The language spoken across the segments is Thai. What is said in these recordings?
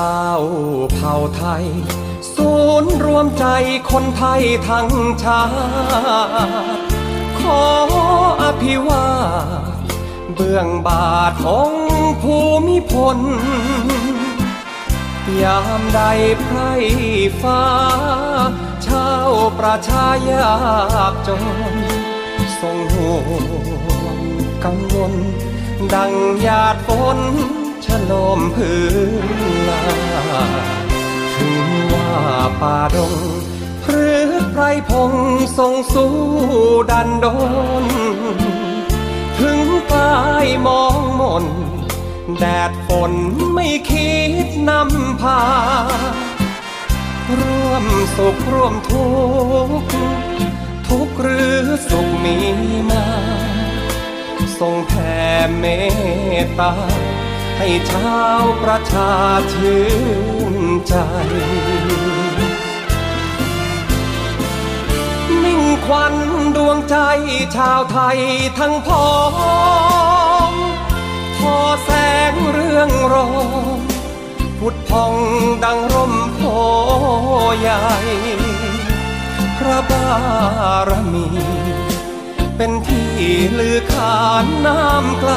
ล้าวเผ่าไทย ศูนย์รวมใจคนไทยทั้งชาติขออภิวาเบื้องบาทของภูมิพล ยามใดไพร่ฟ้า ชาวประชายากจนทรงห่วงกังวลดังหยาดฝน ฉโลมพื้นลาถึงว่าป่าดงพรืดไพรพงทรงสู้ดันดน ถึงกายมองมน แดดฝนไม่คิดนำพา ร่วมสุขร่วมทุกข์ทุกข์หรือสุขมีมา ทรงแผ่เมตตา ให้ชาวประชาชื่นใจ มิ่งควันดวงใจชาวไทยทั้งพ้องพอแสงเรื่องรองพุดพองดังร่มโพใหญ่ พระบารมี เป็นที่ลือขานน้ำไกล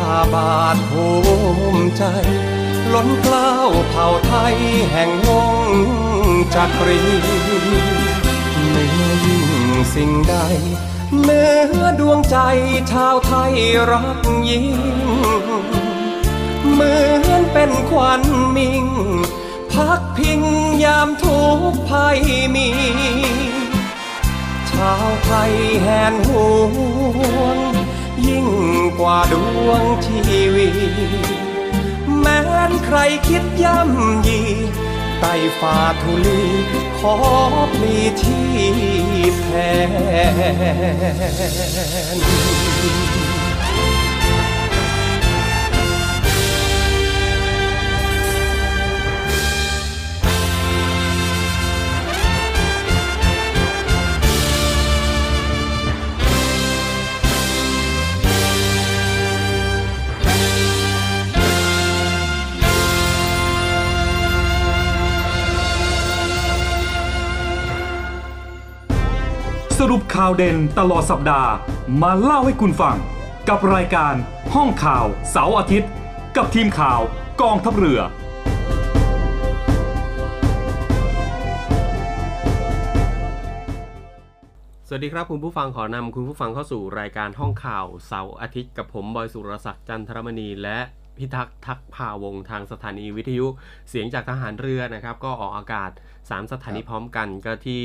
ข้าบาทภูมิใจ ล้นเกล้าวเผ่าไทยแห่งวงจักรีเหนือยิ่งสิ่งใดเหนือดวงใจชาวไทยรักยิ่ง เหมือนเป็นควันมิง พักพิงยามทุกภัยมีชาวไทยแหนหวง ยิ่งกว่าดวงชีวีแม้นใครคิดย่ำยีไต่ฝ่าทุลีขอพีที่แทน รุปข่าวเด่นตลอดสัปดาห์มาเล่าให้คุณฟัง กับรายการห้องข่าวเสาร์อาทิตย์ กับทีมข่าวกองทัพเรือ สวัสดีครับคุณผู้ฟังขอนำคุณผู้ฟังเข้าสู่รายการห้องข่าวเสาร์อาทิตย์กับผมบอยสุรศักดิ์จันทรมณีและพิทักษ์ทักพาวงทางสถานีวิทยุเสียงจากทหารเรือนะครับ ก็ออกอากาศ 3 สถานีพร้อมกันก็ที่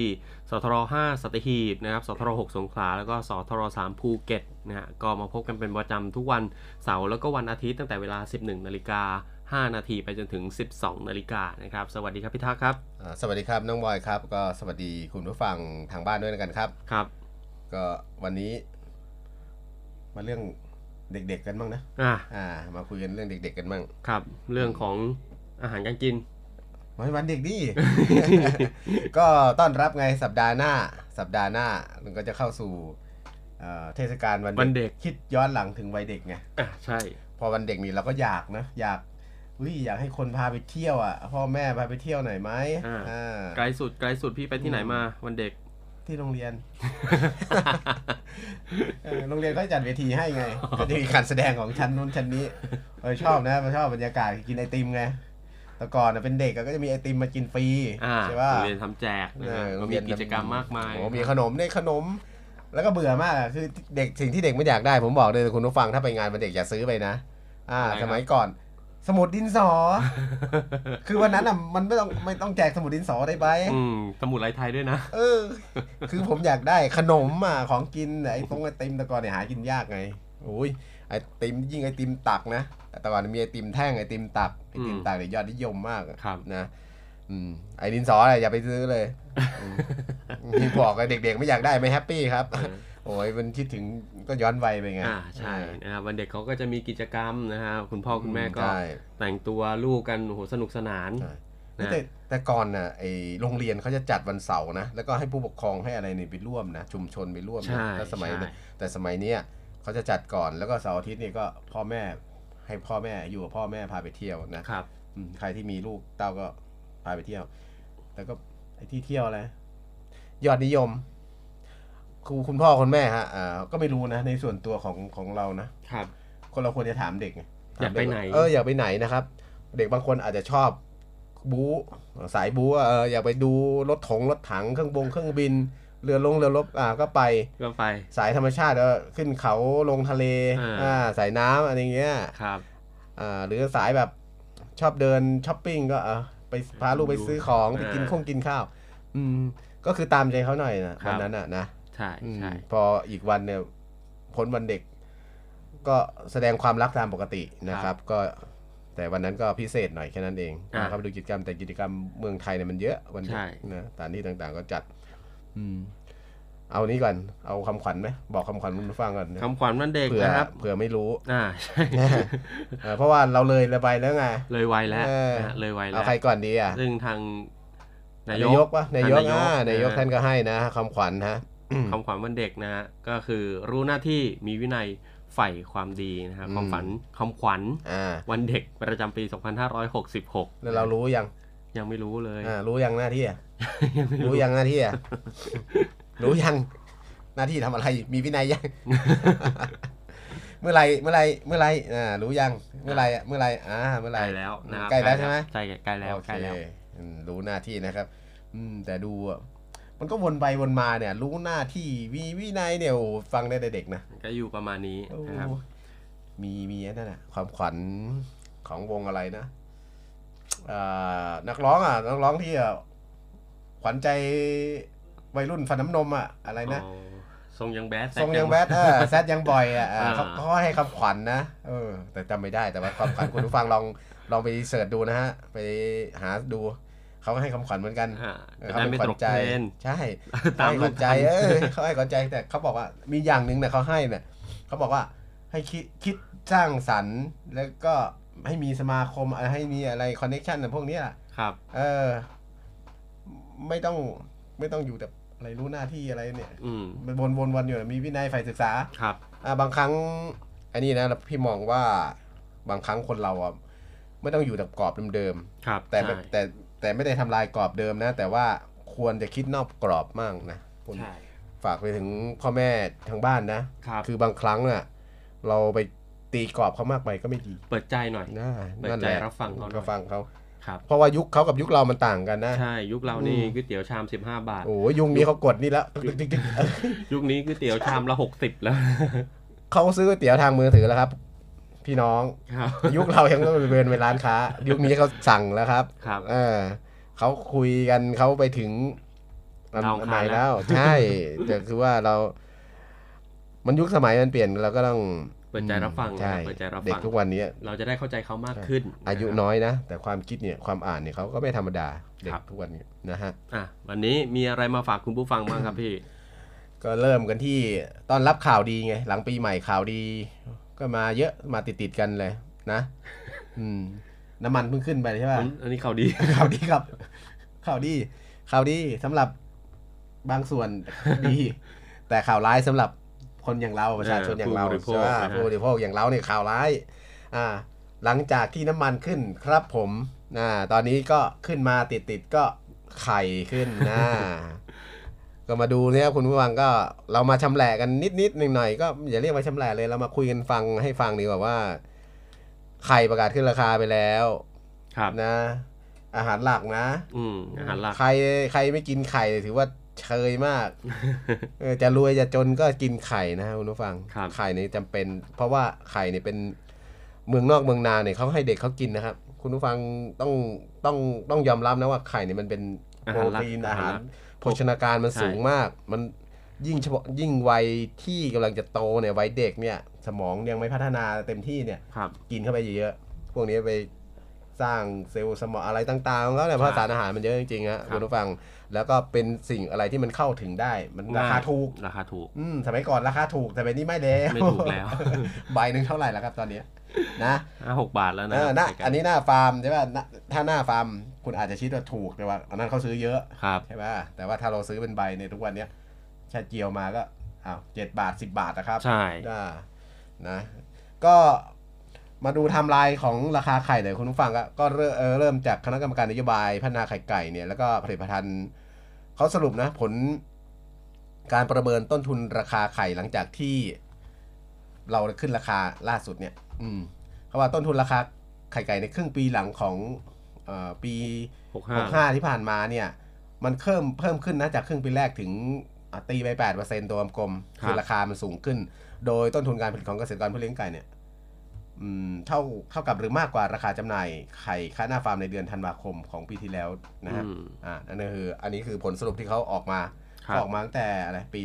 สทร5สัตหีบนะครับสทร6สงขลาแล้วก็สทร3ภูเก็ตนะฮะก็มาพบกันเป็นประจำทุกวันเสาร์แล้วก็วันอาทิตย์ตั้งแต่เวลา 11นาฬิกา5นาทีไปจนถึง 12นาฬิกานะครับสวัสดีครับพิทักษ์ครับอ่าสวัสดีครับน้องบอยครับ ก็สวัสดีคุณผู้ฟังทางบ้านด้วยนะกันครับครับ ก็วันนี้ มาเรื่องเด็กๆกันบ้างนะอ่าอ่า มาคุยกันเรื่องเด็ก ๆ กันบ้างครับ เรื่องของอาหารการกิน วันวันเด็กดิก็ต้อนรับไงสัปดาห์หน้า สัปดาห์หน้ามันก็จะเข้าสู่เอ่อเทศกาลวันวันเด็กคิดย้อนหลังถึงวัยเด็กไงอะใช่ พอวันเด็กนี่เราก็อยากนะ อยากอุ้ยอยากให้คนพาไปเที่ยวอะ พ่อแม่พาไปเที่ยวหน่อยไหมอ่าอ่าไกลสุดไกลสุดพี่ไปที่ไหนมาวันเด็กที่โรงเรียนเออโรงเรียนเขาจัดเวทีให้ไง ก็จะมีการแสดงของชั้นนู้นชั้นนี้เออชอบนะชอบบรรยากาศกินไอติมไง แต่ก่อนน่ะเป็นเด็กอะก็จะมีไอติมมากินฟรีอ่าใช่ป่ะโรงเรียนทำแจกนะเอฮะอโรก็งมีเรียนกิจกรรมมากมายโอ้มีขนมได้ขนม แล้วก็เบื่อมากอะคือเด็กสิ่งที่เด็กไม่อยากได้ ผมบอกเลยคุณผู้ฟังถ้าไปงานวันเด็กอย่าซื้อไปนะ อ่า สมัยก่อน สมุดดินสอ คือวันนั้นอะมันไม่ต้องไม่ต้องแจกสมุดดินสอได้ไปอืมสมุดลายไทยด้วยนะเออ คือผมอยากได้ขนมอะของกินไอ้ตรงไอติมแต่ก่อนเนี่ยหากินยากไงโอ้ยไอติมยิ่งไอติมตักนะแต่ก่อนมีไอติมแท่งไอติมตัก ไอติมตักเนี่ยยอดนิยมมากอะครับนะอืมไอ้ดินสออะไรอย่าไปซื้อเลยอืมมีบอกกับเด็กๆ ไม่อยากได้ไม่ happy ครับ โอ้ยมันคิดถึงก็ย้อนวัยไปไงอ่าใช่นะครับวันเด็กเขาก็จะมีกิจกรรมนะฮะคุณพ่อคุณแม่ก็ใช่แต่งตัวลูกกันโอ้โหสนุกสนานใช่นะแต่แต่ก่อนน่ะไอโรงเรียนเขาจะจัดวันเสาร์นะแล้วก็ให้ผู้ปกครองให้อะไรเนี่ยไปร่วมนะชุมชนไปร่วมนะใช่แล้วสมัยใช่แต่สมัยเนี้ยเขาจะจัดก่อนแล้วก็เสาร์อาทิตย์นี่ก็พ่อแม่ ให้พ่อแม่อยู่กับพ่อแม่พาไปเที่ยวนะครับอืมใครที่มีลูกเต้าก็พาไปเที่ยว แล้วก็ไอ้ที่เที่ยวอะไรยอดนิยมครูคุณพ่อคุณแม่ฮะอ่าก็ไม่รู้นะ ในส่วนตัวของของเรานะครับ คนเราควรจะถามเด็กไงอยากไปไหนเอออยากไปไหนนะครับ เด็กบางคนอาจจะชอบบู๊สายบู๊อะเอออยากไปดูรถถงรถถังเครื่องบงเครื่องบิน เรือลงเรือรบอ่าก็ไปก็ไป สายธรรมชาติก็ขึ้นเขาลงทะเลอ่าอ่าสายน้ำอะไรเงี้ยครับอ่าหรือสายแบบชอบเดินช้อปปิ้งก็เออไปพาลูกไปซื้อของไปกินอ่าคงกินข้าว อืม ก็คือตามใจเขาหน่อยนะครับวันนั้นอะนะใช่อืมใช่พออีกวันเนี่ยพ้นวันเด็ก ก็แสดงความรักตามปกตินะครับ ก็แต่วันนั้นก็พิเศษหน่อยแค่นั้นเองนะครับดูกิจกรรมแต่กิจกรรมเมืองไทยเนี่ยมันเยอะวันเด็กนะสถานที่ต่างๆ ก็จัดอืม เอานี้ก่อน เอาคำขวัญไหมบอกคำขวัญคุณผู้ฟังก่อนนะคำขวัญวันเด็กเผื่อนะครับ เผื่อไม่รู้ อ่าใช่เออเพราะว่าเราเลยระบายแล้วไง เลยไวแล้วเออนะฮะเลยไวแล้เอาวใครก่อนดีอะ ซึ่งทางนายนายกกวะนายกนายกอ่านายกนะท่านก็ให้นะคำขวัญฮะคำขวัญวันเด็กนะฮะ ก็คือรู้หน้าที่มีวินัยใฝ่ความดีนะครับอืมความฝันคำขวัญอ่าวันเด็กประจำปี 2566 แล้วเรารู้ยัง ยังไม่รู้เลยอ่ารู้ยังหน้าที่อะ ยังไม่รู้รู้ยังหน้าที่อะ รู้ยัง หน้าที่ทำอะไร มีวินัยยัง เมื่อไหรเมื่อไหรเมื่อไหรอ่า รู้ยัง เมื่อไหรอะเมื่อไหรอ่า เมื่อไหใกร ล้แล้วนะครับใกล้แล้วใช่ไหมใช่ใกล้แล้วโอเคใกล้แล้ว อืมรู้หน้าที่นะครับ อืม แต่ดูอะมันก็วนไปวนมาเนี่ย รู้หน้าที่มีวินัยเนี่ยโอ้ฟังได้แต่เด็กนะ ก็อยู่ประมาณนี้นะครับโอ้มีมีไอ้นั่นน่ะความขวัญของวงอะไรนะอ่านักร้องอะนักร้องที่อะ ขวัญใจวัยรุ่นฟันน้ำนมอะอะไรนะอ๋อทรงยังแบดทรงยังแบดเออแซดยังบ่อยอะอ่าอ่าเขาเขาให้คำขวัญนะเออ แต่จำไม่ได้แต่ว่าความขวัญคุณผู้ฟังลองลองไปเสิร์ชดูนะฮะ ไปหาดูเขาก็ให้คำขวัญเหมือนกันอ่าเออจะเขาได้เป็นไม่ขวัตญกใจเทรนใช่ตามให้ขลูวักญใจทันเออเขาให้ขวัญใจแต่เขาบอกว่ามีอย่างหนึ่งเนี่ยเขาให้เนี่ยเขาบอกว่าให้คิดคิดสร้างสรรค์แล้วก็ให้มีสมาคมอะไรให้มีอะไรคอนเน็ชันพวกเนี้ยครับ เออ ไม่ต้องไม่ต้องอยู่แต่อะไรรู้หน้าที่อะไรเนี่ยอืมมันวนวนวันอยู่มีวินัยฝ่ายศึกษา ครับ อ่าบางครั้งอันนี้นะพี่มองว่าบางครั้งคนเราอะไม่ต้องอยู่แต่กรอบเดิมครับๆแต่ไม่ใช่แต่แต่ไม่ได้ทำลายกรอบเดิมนะ แต่ว่าควรจะคิดนอกกรอบมั่งนะคุณใช่ฝากไปถึงพ่อแม่ทางบ้านนะ ครับ คือบางครั้งน่ะ เราไปตีกรอบเขามากไปก็ไม่ดีเปิดใจหน่อย นะเปิดนั่นใจแหละรับฟังเขาหน่อย ก็ฟังเขา ครับเพราะว่ายุคเขากับยุคเรามันต่างกันนะ ใช่ยุคเรานี่อืมก๋วยเตี๋ยวชาม 15 บาท โอ้ยยุคนี้เขากดนี่แล้วยุคนี้ก๋วยเตี๋ยวชามละ 60 แล้วเขาซื้อก๋วยเตี๋ยวทางมือถือแล้วครับ พี่น้องครับยุคเรายังต้องไปเดินไปร้านค้า ยุคนี้เขาสั่งแล้วครับครับเออเขาคุยกันเขาไปถึงดาวอังคารใหม่แล้ว ใช่แต่คือว่าเรา มันยุคสมัยมันเปลี่ยนเราก็ต้องเปิดใจรับฟังใช่เปิดใจรับเด็กฟังทุกวันนี้เราจะได้เข้าใจเขามากขึ้น อายุะครับน้อยนะ แต่ความคิดเนี่ยความอ่านเนี่ยเขาก็ไม่ธรรมดาเด็กครับทุกวันนี้นะฮะอะวันนี้มีอะไรมาฝากคุณผู้ฟังบ้างครับพี่ ก็เริ่มกันที่ตอนรับข่าวดีไง หลังปีใหม่ข่าวดี ก็มาเยอะมาติดติดๆกันเลยนะ อืม น้ำมันเพิ่งขึ้นไปใช่ป่ะอันนี้เขาดีข่าวดีครับข่าวดีข่าวดีสำหรับบางส่วนดี แต่ข่าวร้ายสำหรับ คนอย่างเราประชาชนอย่างเราผู้บริโภคใช่ไหมนะฮะผู้บริโภคอย่างเราเนี่ยข่าวร้ายอ่าหลังจากที่น้ำมันขึ้นครับผมอ่าตอนนี้ก็ขึ้นมาติดติดๆก็ไข่ขึ้นนะก็มาดูเนี่ยคุณผู้ฟังก็เรามาชำแหละกันนิดนิดๆหนึ่งหน่อยๆก็อย่าเรียกว่าชำแหละเลยเรามาคุยกันฟังให้ฟังดีกว่าว่า ไข่ประกาศขึ้นราคาไปแล้ว ครับนะ อาหารหลักนะ อืมอาหารหลักใครใครไม่กินไข่ถือว่า เชยมากเออจะรวยจะจนก็กินไข่นะคุณผู้ฟังครับไข่นี่จำเป็น เพราะว่าไข่เนี่ยเป็นเมืองนอกเมืองนาเนี่ยเขาให้เด็กเขากินนะครับ คุณผู้ฟังต้องต้องต้องยอมรับนะว่าไข่เนี่ยมันเป็นอาโปหารรหลักตีนอาอาหารหารหลักโภชนาการมันใช่สูงมาก มันยิ่งเฉพาะยิ่งวัยที่กำลังจะโตเนี่ยวัยเด็กเนี่ย สมองยังไม่พัฒนาเต็มที่เนี่ยครับกินเข้าไปเยอะๆพวกนี้ไปสร้างเซลล์สมองอะไรต่างๆของเขาเนี่ยเพราะใช่สารอาหารมันเยอะจริงๆฮะครับคุณผู้ฟัง แล้วก็เป็นสิ่งอะไรที่มันเข้าถึงได้ มันราคาถูกราคาถูกอืมสมัยก่อนราคาถูกแต่เป็นนี้ไม่แล้วไม่ถูกแล้วใบหนึ่งเท่าไหร่แล้วครับตอนเนี้ยนะห้าหกบาทแล้วนะเออหน้าใกัอันนี้หน้าฟาร์มใช่ป่ะหน้าถ้าหน้าฟาร์มคุณอาจจะคิดว่าถูกแต่ว่าอันนั้นเขาซื้อเยอะครับใช่ป่ะแต่ว่าถ้าเราซื้อเป็นใบในยทุกวันเนี้ยแค่เจียวมาก็อ้าวเจ็ดบาทสิบบาทนะครับ ใช่อ่านะก็ มาดูไทม์ไลน์ของราคาไข่หน่อยคุณผู้ฟังก็ก็เริ่มเอ่อเริ่มจากคณะกรรมการนโยบายพัฒนาไข่ไก่เนี่ยแล้วก็ผลิตภัณฑ์เขาสรุปนะผลการประเมินต้นทุนราคาไข่หลังจากที่เราขึ้นราคาล่าสุดเนี่ย อืมเขาว่าต้นทุนราคาไข่ไก่ในครึ่งปีหลังของเอ่อปีหกห้า65ที่ผ่านมาเนี่ย มันเพิ่มเพิ่มขึ้นนะจากครึ่งปีแรกถึงอะตีไป8%ตัวกลมๆคือราคามันสูงขึ้น โดยต้นทุนการผลิตของเกษตรกรผู้เลี้ยงไก่เนี่ยอืม เท่าเท่ากับหรือมากกว่าราคาจำหน่ายไข่ค่าหน้าฟาร์มในเดือนธันวาคมของปีที่แล้วนะฮะอืมอ่านั่นก็คือ อันนี้คือผลสรุปที่เขาออกมาครับออกมาตั้งแต่อะไรปี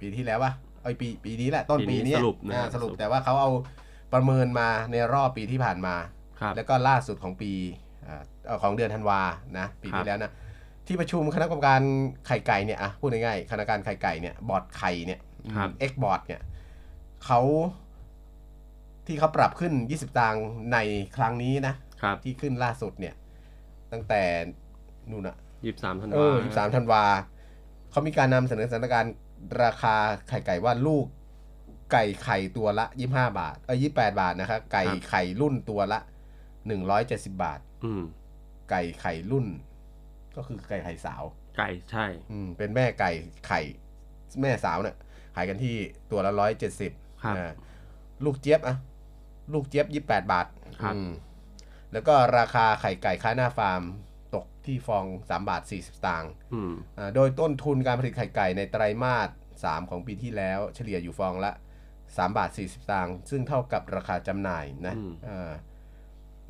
ปีที่แล้ววะเอ้ยปีปีนี้แหละต้นปีปีนี้เนี้ยสรุปนะอ่าครับสรุปสรุปแต่ว่าเขาเอาประเมินมาในรอบปีที่ผ่านมาครับแล้วก็ล่าสุดของปีอ่าเอ่อของเดือนธันวานะปีที่แล้วครับนะที่ประชุมคณะกรรมการไข่ไก่เนี่ยอะพูดง่ายๆคณะกรรมการไข่ไก่เนี่ยบอร์ดไข่เนี่ย egg board เนี่ยเขา ที่เขาปรับขึ้น 20 ตังค์ในครั้งนี้นะ ครับที่ขึ้นล่าสุดเนี่ย ตั้งแต่นู่นอะยี่สิบสามธันเอวาอ23ธันวาเขามีการนำเสนอสถานการณ์ราคาไข่ไก่ว่าลูกไก่ไข่ตัวละ 25 บาท เออ28 บาทนะครับ ไก่ไข่รุ่นตัวละ 170 บาท อืม ไก่ไข่รุ่น ก็คือไก่ไข่สาว ไก่ใช่ อืมเป็นแม่ไก่ไข่แม่สาวเนี่ยขายกันที่ตัวละ170ครับอ่าลูกเจี๊ยบอะ ลูกเจี๊ยบ28บาทครับ อืมแล้วก็ราคาไข่ไก่ค่าหน้าฟาร์ม ตกที่ฟอง 3 บาท 40 สตางค์อืม อ่าโดยต้นทุนการผลิตไข่ไก่ในไตรมาส 3 ของปีที่แล้ว เฉลี่ยอยู่ฟองละ 3 บาท 40 สตางค์ซึ่งเท่ากับราคาจำหน่ายนะอืม อ่า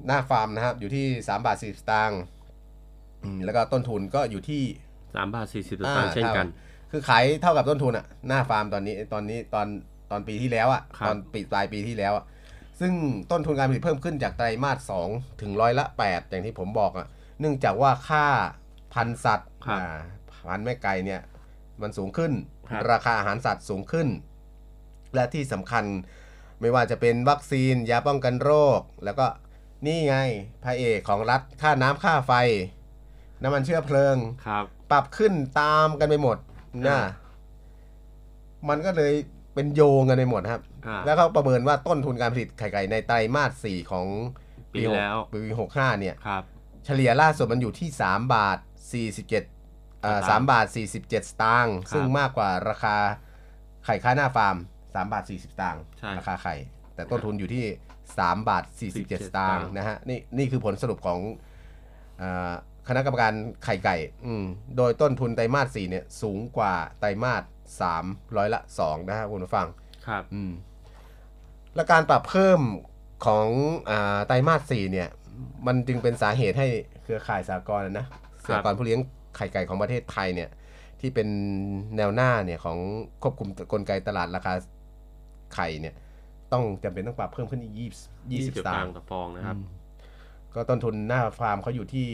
หน้าฟาร์มนะครับ อยู่ที่ 3 บาท 40 สตางค์อืมแล้วก็ต้นทุนก็อยู่ที่ สามบาทสี่สิบสอ่าตางค์เช่นกันคือขายเท่ากับต้นทุนอะหน้าฟาร์มตอนนี้ตอนนี้ตอนตอนปีที่แล้วอะครับ ตอนปีปลายปีที่แล้วอะ ซึ่งต้นทุนการผลิตเพิ่มขึ้นจากไตรมาสสองถึงร้อยละแปดอย่างที่ผมบอกอะเนื่องจากว่าค่าพันธุ์สัตว์ครับอ่าพันธุ์แม่ไก่เนี่ยมันสูงขึ้นครับราคาอาหารสัตว์สูงขึ้น และที่สำคัญไม่ว่าจะเป็นวัคซีน ยาป้องกันโรค แล้วก็นี่ไงพระเอกของรัฐค่าน้ำค่าไฟ น้ำมันเชื้อเพลิงครับ ปรับขึ้นตามกันไปหมดนะอ่ามันก็เลยเป็นโยงกันไปหมดครับอ่า แล้วเขาประเมินว่าต้นทุนการผลิตไข่ไก่ในไตรมาสสี่ของปีแล้วหกปีหกห้าเนี่ยครับเฉลี่ยล่าสุดมันอยู่ที่3บาท47อ่าสตางค์3บาท47สตางค์ครับซึ่งมากกว่าราคาไข่ค่าหน้าฟาร์ม3บาท40สตางค์ใช่ราคาไข่ แต่ต้นทุนอยู่ที่3บาท47สตางค์นะฮะนี่นี่คือผลสรุปของอาคณะกรรมการไข่ไก่อืมโดยต้นทุนไตรมาส4เนี่ยสูงกว่าไตรมาส3ร้อยละ2นะฮะคุณผู้ฟัง ครับ อืม และการปรับเพิ่มของอาไตรมาส4เนี่ย มันจึงเป็นสาเหตุให้เครือข่ายสากลนะสากลผู้เลี้ยงไข่ไก่ของประเทศไทยเนี่ยที่เป็นแนวหน้าเนี่ยของควบคุมกลไกตลาดราคาไข่เนี่ย ต้องจำเป็นต้องปรับเพิ่มขึ้นอีกยี่สิบยี่สิบ20สตางค์ต่อฟองนะครับ ก็ต้นทุนหน้าฟาร์มเขาอยู่ที่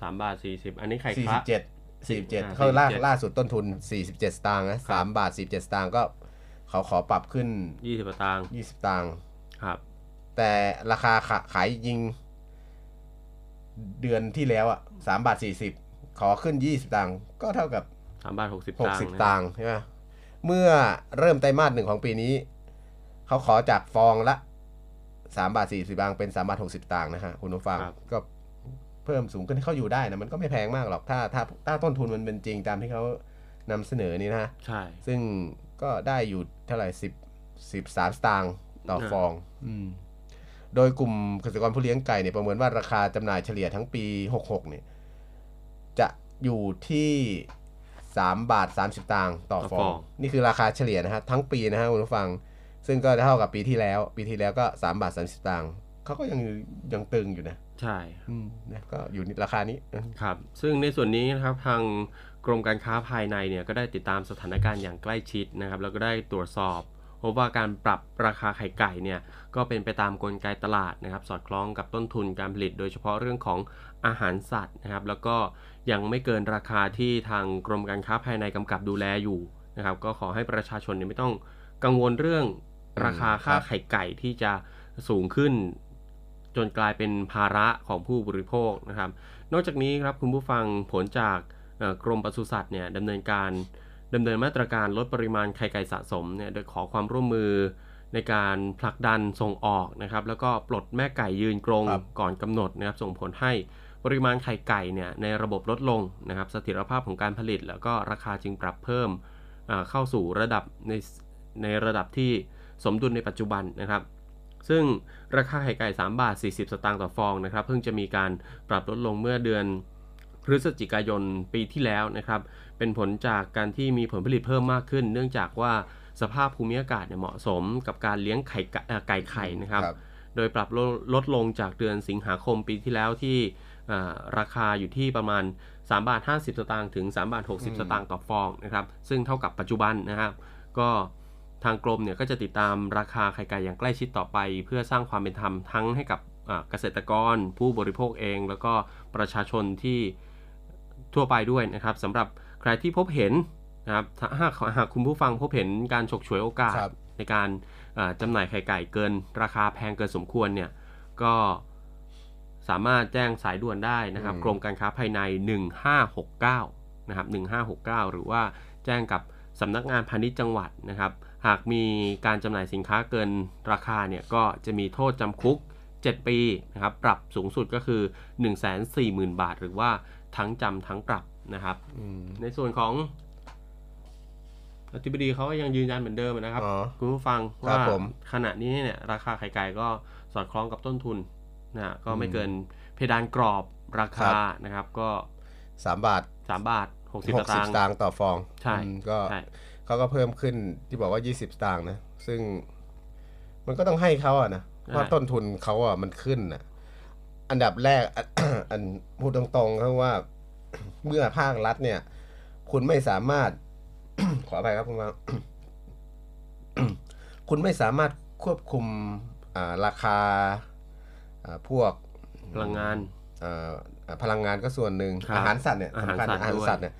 สามบาทสี่สิบอันนี้ไข่สี่คสิละบเจ็ดสี่เจ็ดอ่าเขาล่า47ล่าสุดต้นทุนสี่สิบเจ็ดสตางค์นะสามบาทสี่เจ็ดสตางค์ก็ เขาขอปรับขึ้นยี่สิบสตางค์ยี่สิบสตางค์ครับ แต่ราคาขาขายยิง เดือนที่แล้วอะสามบาทสี่สิบขอขึ้นยี่สิบตังค์ก็เท่ากับสามบาทหกสิบหกตังสิบค์ตังค์ใช่ไหมเมื่อเริ่มไตรมาสหนึ่งของปีนี้ เขาขอจากฟองละสามบาทสี่สิบตังค์เป็นสามบาทหกสิบตังค์นะฮะคุณผู้ฟังก็เพิ่มสูงขึ้นให้เขาอยู่ได้นะมันก็ไม่แพงมากหรอกถ้าถ้าถ้าต้นทุนมันเป็นจริงตามที่เขานำเสนอนี่นะใช่ ซึ่งก็ได้อยู่ เท่าไหร่สิบสิบสามสตางค์ต่ออ่าฟองอืมโดยกลุ่มเกษตรกรผู้เลี้ยงไก่เนี่ยประเมินว่าราคาจำหน่ายเฉลี่ยทั้งปี 66 เนี่ย จะอยู่ที่3บาท 30 ตังค์ต่อฟอง นี่คือราคาเฉลี่ยนะฮะทั้งปีนะฮะคุณผู้ฟัง ซึ่งก็เท่ากับปีที่แล้ว ปีที่แล้วก็ 3 บาท 30 ตังค์เขาก็ยังยังตึงอยู่นะ ใช่อืมนะก็อยู่ในราคานี้ ครับ ซึ่งในส่วนนี้นะครับทาง กรมการค้าภายในเนี่ยก็ได้ติดตามสถานการณ์อย่างใกล้ชิดนะครับแล้วก็ได้ตรวจสอบพบว่าการปรับราคาไข่ไก่เนี่ยก็เป็นไปตามกลไกตลาดนะครับ สอดคล้องกับต้นทุนการผลิต โดยเฉพาะเรื่องของอาหารสัตว์นะครับ แล้วก็ยังไม่เกินราคาที่ทางกรมการค้าภายในกำกับดูแลอยู่นะครับ ก็ขอให้ประชาชนเนี่ยไม่ต้องกังวลเรื่องราคาค่าไข่ไก่ที่จะสูงขึ้น จนกลายเป็นภาระของผู้บริโภคนะครับ นอกจากนี้ครับคุณผู้ฟังผลจาก กรมปศุสัตว์เนี่ยดำเนินการดำเนินมาตรการลดปริมาณไข่ไก่สะสมเนี่ยโดยขอความร่วมมือในการผลักดันส่งออกนะครับ แล้วก็ปลดแม่ไก่ยืนกรงครับก่อนกำหนดนะครับ ส่งผลให้ปริมาณไข่ไก่เนี่ยในระบบลดลงนะครับเสถียรภาพของการผลิต แล้วก็ราคาจึงปรับเพิ่มอ่าเข้าสู่ระดับในในระดับที่สมดุลในปัจจุบันนะครับ ซึ่งราคาไข่ไก่ 3 บาท 40 สตางค์ต่อฟองนะครับ เพิ่งจะมีการปรับลดลงเมื่อเดือน พฤศจิกายนปีที่แล้วนะครับเป็นผลจากการที่มีผลผลิตเพิ่มมากขึ้น เนื่องจากว่าสภาพภูมิอากาศเนี่ยเหมาะสมกับการเลี้ยงไข่ไก่เอ่อไก่ไข่นะครับครับ โดยปรับลดลดลงจากเดือนสิงหาคมปีที่แล้วที่อ่าราคาอยู่ที่ประมาณ3บาท50 สตางค์ถึง3บาท60 สตางค์ต่อฟองนะครับ ซึ่งเท่ากับปัจจุบันนะครับ ก็ทางกรมเนี่ยก็จะติดตามราคาไข่ไก่อย่างใกล้ชิดต่อไป เพื่อสร้างความเป็นธรรมทั้งให้กับอ่าเกษตรกร ผู้บริโภคเอง แล้วก็ประชาชนที่ ทั่วไปด้วยนะครับสำหรับใครที่พบเห็นนะครับถ้าหากหากคุณผู้ฟังพบเห็นการฉกฉวยโอกาสครับในการอ่าจำหน่ายไข่ไก่เกิน ราคาแพงเกินสมควรเนี่ยก็สามารถแจ้งสายด่วนได้นะครับอืมกรมการค้าภายใน 1569นะครับ1569 หรือว่าแจ้งกับสำนักงานพาณิชย์จังหวัดนะครับ หากมีการจำหน่ายสินค้าเกินราคาเนี่ยก็จะมีโทษจำคุก 7 ปีนะครับ ปรับสูงสุดก็คือ 140,000 บาท หรือว่า ทั้งจำทั้งปรับนะครับอืมในส่วนของอธิบดีเขาก็ยังยืนยันเหมือนเดิมนะครับอ๋อคุณผู้ฟังครับว่าผมขณะนี้เนี่ยราคาไข่ไก่ก็สอดคล้องกับต้นทุนนะฮะก็ไม่เกินเพดานกรอบราคานะครับ ก็สามบาท3บาท60หสกสิบตางสค์ตางค์ต่อฟอง ใช่อืมก็ใช่เขาก็เพิ่มขึ้นที่บอกว่า20สตางค์นะ ซึ่งมันก็ต้องให้เขาอะนะเพราะต้นทุนเขาอะมันขึ้นอะ อันดับแรกอันพูดตรงๆครับว่าเมื่อภาครัฐเนี่ย คุณไม่สามารถ ขออภัยครับคุณว่าคุณไม่สามารถควบคุมอ่าราคาอ่าพวกพลังงานเอ่ออ่าพลังงานก็ส่วนหนึ่งครับอาหารสัตว์เนี่ยอาหารสำคัญสัตว์อาหารด้วยสัตว์เนี่ย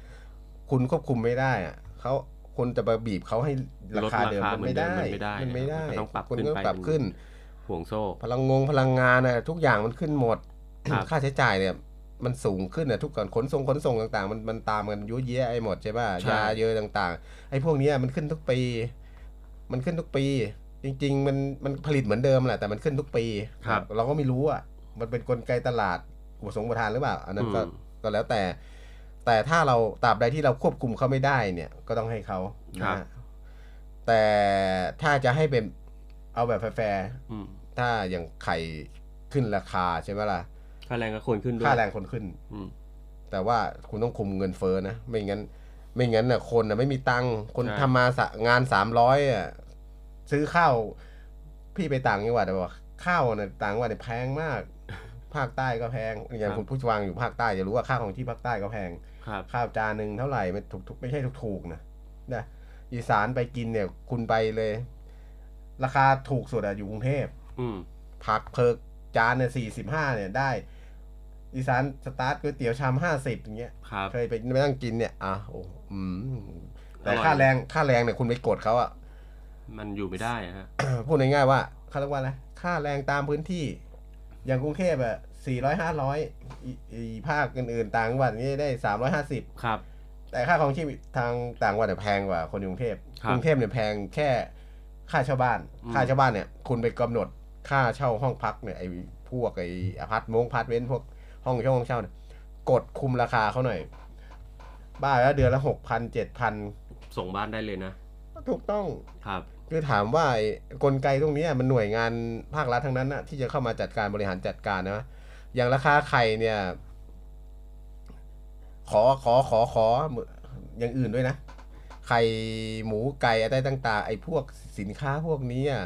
คุณควบคุมไม่ได้อะเขาคุณจะมาบีบเขาให้ราคาเดิมลดราคามันไม่ได้เหมือนเดิมมันไม่ได้ มันไม่ได้มันก็ต้องปรับคุณขึ้นก็ไปปรับขึ้น ห่วงโซ่ พลังงงพลังงานนะทุกอย่างมันขึ้นหมดครับค่าใช้จ่ายเนี่ย มันสูงขึ้นนะทุกก่อนขนส่งขนส่งต่างๆ มันมันตามกันยุ่ยเยะไอ้หมดใช่ป่ะใช่ยาเยอะต่างๆ ไอ้พวกเนี้ยมันขึ้นทุกปี มันขึ้นทุกปี จริง ๆ มันมันผลิตเหมือนเดิมแหละแต่มันขึ้นทุกปีครับเราก็ไม่รู้อะมันเป็นกลไกตลาดอุปสงค์ประทานหรือเปล่า อันนั้นก็อืมก็แล้วแต่ แต่ถ้าเราตราบใดที่เราควบคุมเขาไม่ได้เนี่ย ก็ต้องให้เขานะฮะแต่ถ้าจะให้เป็นเอาแบบแฟร์อืมๆ ถ้าอย่างไข่ขึ้นราคาใช่ไหมล่ะ ค่าแรงก็คนขึ้นด้วยค่าแรงคนขึ้น อืม แต่ว่าคุณต้องคุมเงินเฟ้อนะ ไม่งั้น ไม่งั้นน่ะ คนน่ะไม่มีตังค์คนใช่ ทำมาสะงานสามร้อยอะซื้อข้าว พี่ไปต่างจังหวัดอะบอกข้าวน่ะต่างจังหวัดเนี่ยแพงมาก ภาคใต้ก็แพงอย่างคุณผู้ฟังอยู่ภาคใต้จะรู้ว่าค่าของที่ภาคใต้ก็แพง ครับ ข้าวจานหนึ่งเท่าไหร่ไม่ถูกถูกไม่ใช่ถูกถูกๆนะนะอีสานไปกินเนี่ย คุณไปเลย ราคาถูกสุดอะอยู่กรุงเทพอืม ผักเพิกจานเนี่ยสี่สิบห้าเนี่ยได้อีสานสตาร์ทก๋วยเตี๋ยวชามห้าสิบอย่างเงี้ยครับเคยไปไปนั่งกินเนี่ยอะโอ้อืมแต่อร่อยค่าแรงค่าแรงเนี่ยคุณไปกดเขาอะมันอยู่ไม่ได้อะฮะพูดง่ายๆว่าเขาเรียกว่าอะไรค่าแรงตามพื้นที่ อย่างกรุงเทพอะสี่ร้อยห้าร้อยอีภาคอื่นๆต่างจังหวัดนี่ได้สามร้อยห้าสิบครับ แต่ค่าครองชีพทางต่างจังหวัดเนี่ยแพงกว่าคนกรุงเทพครับกรุงเทพเนี่ยแพงแค่ค่าเช่าบ้านอืมค่าเช่าบ้านเนี่ย คุณไปกำหนด ค่าเช่าห้องพักเนี่ยไอ้พวกไอ้อพาร์ตมงพาร์ตเมนต์พวกห้องเช่าห้องเช่าเนี่ยกดคุมราคาเขาหน่อย บ้านแล้วเดือนละหกพันเจ็ดพันส่งบ้านได้เลยนะถูกต้องครับ คือถามว่าไอ้กลไกตรงเนี้ยมันหน่วยงานภาครัฐทั้งนั้นนะที่จะเข้ามาจัดการบริหารจัดการนะอย่างราคาไข่เนี่ย ขอขอขอขออย่างอื่นด้วยนะไข่หมูไก่อะไรต่าง ๆ ไอ้พวกสินค้าพวกนี้อะ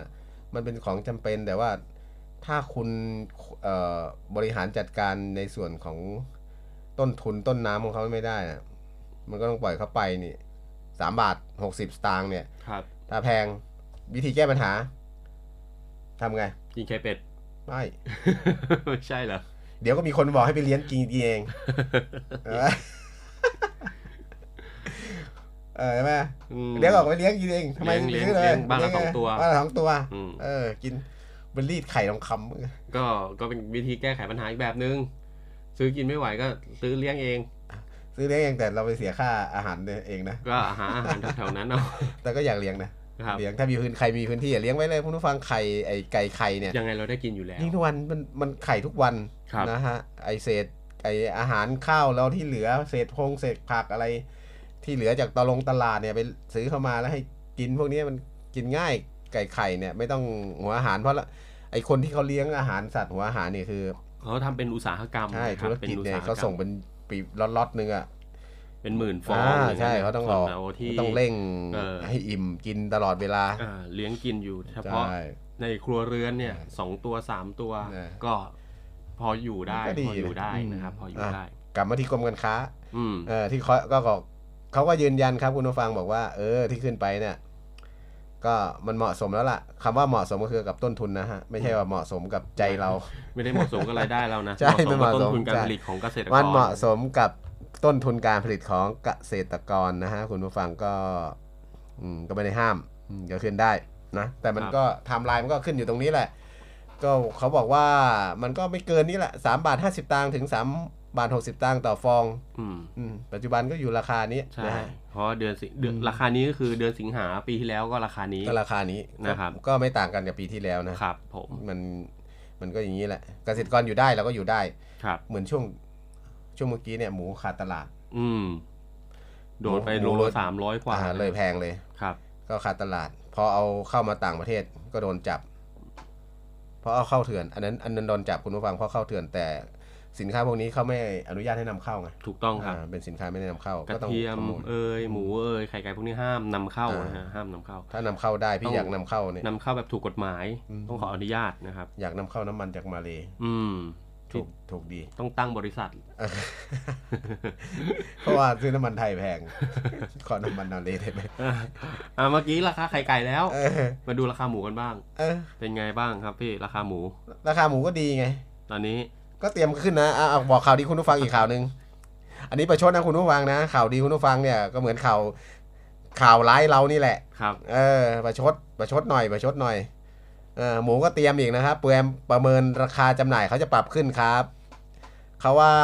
มันเป็นของจำเป็นแต่ว่าถ้าคุณเอ่อบริหารจัดการในส่วนของต้นทุนต้นน้ำของเขาไม่ได้นะมันก็ต้องปล่อยเขาไปนี่สามบาทหกสิบสตางค์เนี่ยครับถ้าแพงวิธีแก้ปัญหาทำไงกินไข่เป็ดไม่ไม่ใช่เหรอ เดี๋ยวก็มีคนบอกให้ไปเลี้ยงกินเอง เออเออใช่ไหมอืมเดี๋ยวออกไปเลี้ยงกินเองทำไมเลี้ยงซื้อเลยเลี้ยงบ้านละเยสองตัวบ้านละสองตัวอืมเออ กินเป็นรีดไข่ทองคำมึงก็ก็เป็นวิธีแก้ไขปัญหาอีกแบบนึง ซื้อกินไม่ไหวก็ซื้อเลี้ยงเอง ซื้อเลี้ยงเองแต่เราไปเสียค่าอาหารเองนะก็หาอาหารแถวๆนั้นเอาแต่ก็อยากเลี้ยงนะเครับเลี้ยงถ้ามีพื้นใครมีพื้นที่อย่าเลี้ยงไว้เลยคุณผู้ฟังไข่ไอไก่ไข่เนี่ยยังไงเราได้กินอยู่แล้วยิ่งทุกวันมันมันไข่ทุกวันครับนะฮะไอเศษไออาหารข้าวเราที่เหลือเศษพงเศษผักอะไร ที่เหลือจากตลงตลาดเนี่ยไปซื้อเข้ามาแล้วให้กินพวกนี้มันกินง่ายไก่ไข่เนี่ยไม่ต้องหัวอาหารเพราะละไอคนที่เขาเลี้ยงอาหารสัตว์หัวอาหารเนี่ยคือเขาทำเป็นอุตสาหกรรมใช่นะคธุบรกิจเนี่ยป็อุตสหกรรมเขาส่งเป็นปีล็อตๆนึงอะเป็นหมื่นฟองอ่าย่ยใช่เขาต้องออกส่วนเราที่ต้องเร่งเออให้อิ่มกินตลอดเวลาอ่าเลี้ยงกินอยู่เฉพาะใช่ในครัวเรือนเนี่ยสองตัวสามตัวนะก็พออยู่ได้ก็ดีพออยู่ได้อืมนะครับพออยู่อะได้ กลับมาที่กรมการค้าอืมเออที่เขาก็ก็ เขาก็ยืนยันครับคุณผู้ฟังบอกว่า เออที่ขึ้นไปเนี่ยก็มันเหมาะสมแล้วล่ะคำว่าเหมาะสมก็คือกับต้นทุนนะฮะไม่ใช่ว่าเหมาะสมกับใจเรา ไม่ได้เหมาะสมกับรายได้เรานะใช่เหมาะสมกับไม่เหมาะสมต้นทุนการใช่ผลิตของเกษตรกรมันเหมาะสมกับต้นทุนการผลิตของเกษตรกรนะฮะคุณผู้ฟังก็อืมก็ไม่ได้ห้ามอืมก็ขึ้นได้นะแต่มันก็ไทม์ไลน์มันก็ขึ้นอยู่ตรงนี้แหละ ก็เขาบอกว่ามันก็ไม่เกินนี้แหละสามบาทห้าสิบตังค์ถึงสาม บาทหกสิบตังค์ต่อฟองอืมอืมปัจจุบันก็อยู่ราคานี้ใช่นะฮะเพราะเดือนสิเดือนอืมราคานี้ก็คือเดือนสิงหาปีที่แล้วก็ราคานี้ก็ราคานี้นะครับก็ก็ไม่ต่างกันกับปีที่แล้วนะครับ ผมมันมันก็อย่างนี้แหละ เกษตรกรอยู่ได้เราก็อยู่ได้ครับ เหมือนช่วงช่วงเมื่อกี้เนี่ยหมูขาดตลาด อืมโดนไปหมูโลโลสามร้อยกว่าอ่าเลยแพงเลยครับ ก็ขาดตลาด พอเอาเข้ามาต่างประเทศก็โดนจับเพราะเอาเข้าเถื่อนอันนั้นอันนั้นโดนจับคุณผู้ฟังเพราะเข้าเถื่อนแต่ สินค้าพวกนี้เขาไม่อนุญาตให้นำเข้าไงถูกต้องครับ อ่าเป็นสินค้าไม่ได้นำเข้ากระก็ต้องเทียมขโมยเอยหมูเอยไข่ไก่พวกนี้ห้ามนำเข้าอ่านนะฮะห้ามนำเข้า ถ้านำเข้าได้ต้พี่อง อยากนำเข้าเนี่ย นำเข้าแบบถูกกฎหมายอืม ต้องขออนุญาตนะครับ อยากนำเข้าน้ำมันจากมาเลอืม ถูก ถูกดี ต้องตั้งบริษัท เพราะว่าซื้อน้ำมันไทยแพง ขอน้ำมันมาเลได้ไหมอ่าเมื่อกี้ราคาไข่ไก่แล้ว เออมาดูราคาหมูกันบ้าง เออเป็นไงบ้างครับพี่ราคาหมู ราคาหมูก็ดีไง ตอนนี้ ก็เตรียมขึ้นนะอะเอาบอกข่าวดีคุณผู้ฟังอีกข่าวหนึ่งอันนี้ประชดนะคุณผู้ฟังนะ ข่าวดีคุณผู้ฟังเนี่ยก็เหมือนข่าวข่าวร้ายเรานี่แหละ ครับเออประชดประชดหน่อยประชดหน่อยเออหมูก็เตรียมอีกนะครับเปรียมประเมินราคาจำหน่ายเขาจะปรับขึ้นครับเขาว่า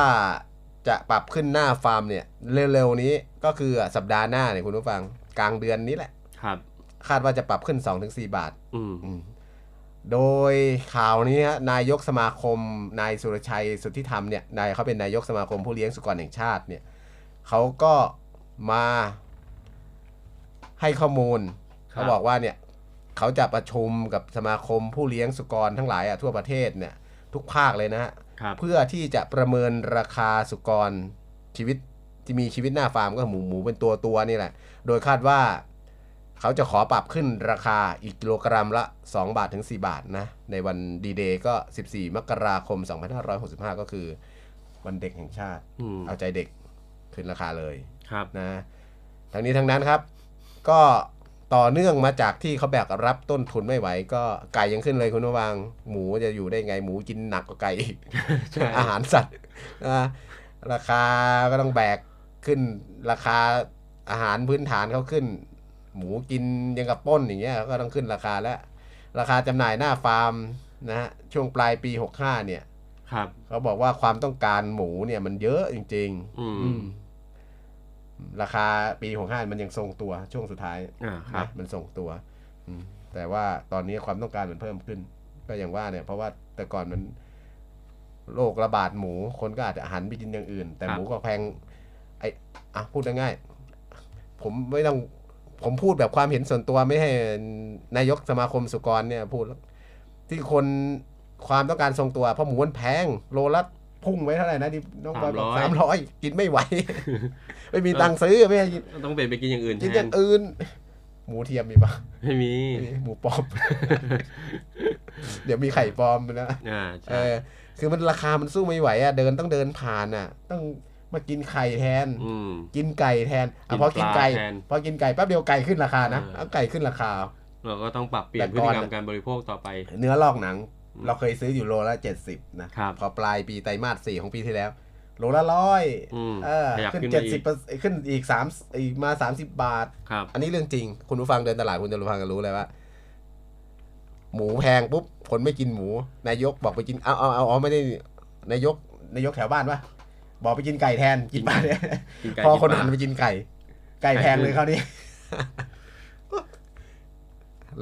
จะปรับขึ้นหน้าฟาร์มเนี่ยเร็วๆนี้ก็คือสัปดาห์หน้าเนี่ยคุณผู้ฟังกลางเดือนนี้แหละ ครับ คาดว่าจะปรับขึ้น 2-4 บาท อืม อืม โดยข่าวนี้ฮะนายกสมาคมนายสุรชัยสุทธิธรรมเนี่ยนายเขาเป็นนายกสมาคมผู้เลี้ยงสุกรแห่งชาติเนี่ยเขาก็มาให้ข้อมูลครับเขาบอกว่าเนี่ยเขาจะประชุมกับสมาคมผู้เลี้ยงสุกรทั้งหลายอะทั่วประเทศเนี่ยทุกภาคเลยนะฮะครับเพื่อที่จะประเมินราคาสุกรชีวิตที่มีชีวิตหน้าฟาร์มก็หมูหมูเป็นตัวตัวๆนี่แหละ โดยคาดว่า เขาจะขอปรับขึ้นราคาอีกกิโลกรัมละ 2 บาทถึง 4 บาทนะ ในวันดีเดย์ก็ 14 มกราคม 2565 ก็คือ วันเด็กแห่งชาติอืมเอาใจเด็กขึ้นราคาเลยครับนะทั้งนี้ทั้งนั้นครับ ก็ต่อเนื่องมาจากที่เขาแบกรับต้นทุนไม่ไหว ก็ไก่ยังขึ้นเลยคุณผู้ฟังหมูจะอยู่ได้ไงหมูกินหนักกว่าไก่อีกใช่อาหารสัตว์นะราคาก็ต้องแบกขึ้นราคาอาหารพื้นฐานเขาขึ้น หมูกินยังกับป้นอย่างเงี้ยก็ต้องขึ้นราคาแล้ว ราคาจำหน่ายหน้าฟาร์มนะฮะช่วงปลายปี 65 เนี่ย ครับเขาบอกว่าความต้องการหมูเนี่ยมันเยอะจริงอืมๆอืมราคาปี65มันยังทรงตัวช่วงสุดท้ายอ่าครับนะมันทรงตัวอืมแต่ว่าตอนนี้ความต้องการมันเพิ่มขึ้น ก็อย่างว่าเนี่ย เพราะว่าแต่ก่อนมันโรคระบาดหมูคนก็อาจจะหันไปกินอย่างอื่น แต่ครับหมูก็แพงไออะพูดง่ายๆผมไม่ต้อง ผมพูดแบบความเห็นส่วนตัวไม่ให้นายกสมาคมสุกรเนี่ยพูดแล้วที่คนความต้องการทรงตัวเพราะหมูมันแพงโลละพุ่งไว้เท่าไหร่นะที่น้องบอยบอกสามร้อยกินไม่ไหว ไม่มีตังค์ซื้อไม่ให้กินต้องเปลี่ยนไปกินอย่างอื่นกินแทอนย่างอื่น หมูเทียมมีปะไม่มี หมูปลอม เดี๋ยวมีไข่ปลอมนะอ่าเอใช่อคือมันราคามันสู้ไม่ไหวอะเดินต้องเดินผ่านอะ ต้อง มากินไข่แทน อืม กินไก่แทนกิอะนพอกินไก่ปลาแทนพอกินไก่แป๊บเดียวไก่ขึ้นราคานะเออ เอาไก่ขึ้นราคา เราก็ต้องปรับเปลี่ยแต่นพฤก่ติอน กรรมการบริโภคต่อไป เนื้อลอกหนังเราเคยซื้ออยู่โลละเจ็ดสิบนะครับ พอปลายปีไตรมาสสี่ของปีที่แล้ว โลละร้อยอืมเออขยับขึ้นขึ้นเจ็ดมาสิอีบกขึ้นอีกสามอีกมาสามสิบบาท ครับ อันนี้เรื่องจริง คุณผู้ฟังเดินตลาดคุณจะรู้ฟังกันรู้เลยว่า หมูแพงปุ๊บ คนไม่กินหมู นายกบอกไปกิน เอาเอาเอาเอาไม่ได้ นายก นายกแถวบ้านวะ บอกไปกินไก่แทนกินปลาเนี่ยกินไก่พอกินคนปลาหันไปกินไก่ ไก่แพงเลยคราวนี้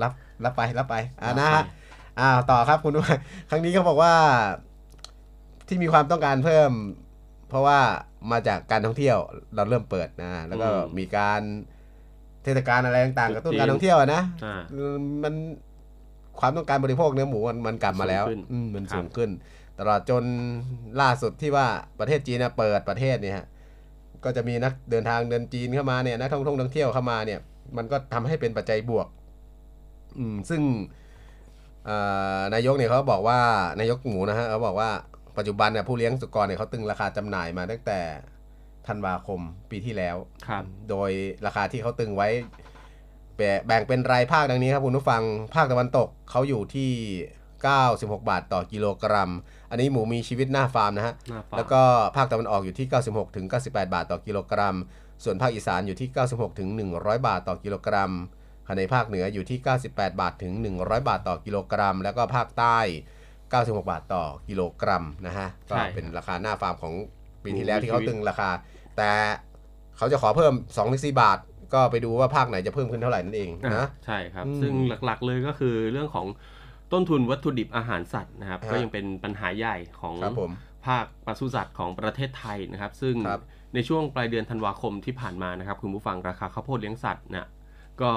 รับรับไปรับไป อ่านะฮะอ่าต่อครับคุณผู้ฟังครั้งนี้เขาบอกว่า ที่มีความต้องการเพิ่ม เพราะว่ามาจากการท่องเที่ยวเราเริ่มเปิดนะแล้วก็มีการเทศกาลอะไรต่างๆกระตุ้นการท่องเที่ยวอะนะอ่ามันความต้องการบริโภคเนื้อหมูมันมันกลับมาแล้วสูงขึ้นอืมมันครับสูงขึ้น ตลอดจนล่าสุดที่ว่าประเทศจีนน่ะเปิดประเทศเนี่ยฮะก็จะมีนักเดินทางเดินจีนเข้ามาเนี่ยนักท่องท่องท่องเที่ยวเข้ามาเนี่ยมันก็ทำให้เป็นปัจจัยบวกอืมซึ่งเอ่อนายกเนี่ยเขาบอกว่านายกหมูนะฮะเขาบอกว่าปัจจุบันเนี่ยผู้เลี้ยงสุกรเนี่ยเขาตึงราคาจำหน่ายมาตั้งแต่ธันวาคมปีที่แล้วครับโดยราคาที่เขาตึงไว้แบ่แบ่งเป็นรายภาคดังนี้ครับคุณผู้ฟังภาคตะวันตกเขาอยู่ที่ 96 บาทต่อกิโลกรัม อันนี้หมูมีชีวิตหน้าฟาร์มนะฮะหน้าฟาร์มแล้วก็ภาคตะวันออกอยู่ที่ 96ถึง98 บาทต่อกิโลกรัม ส่วนภาคอีสานอยู่ที่ 96ถึง100 บาทต่อกิโลกรัมขณะในภาคเหนืออยู่ที่ 98 บาทถึง 100 บาทต่อกิโลกรัม แล้วก็ภาคใต้ 96 บาทต่อกิโลกรัมนะฮะ ก็ใช่เป็นราคาหน้าฟาร์มของปีที่แล้วหมูมีที่เขาชีวิตตึงราคา แต่เขาจะขอเพิ่ม2-4บาท ก็ไปดูว่าภาคไหนจะเพิ่มขึ้นเท่าไหร่นั่นเองอ่านะ ใช่ครับอืมซึ่งหลักๆเลยก็คือเรื่องของ ต้นทุนวัตถุดิบอาหารสัตว์นะครับฮะก็ยังเป็นปัญหาใหญ่ของครับผมภาคปศุสัตว์ของประเทศไทยนะครับ ซึ่งครับในช่วงปลายเดือนธันวาคมที่ผ่านมานะครับ คุณผู้ฟังราคาข้าวโพดเลี้ยงสัตว์เนี่ยก็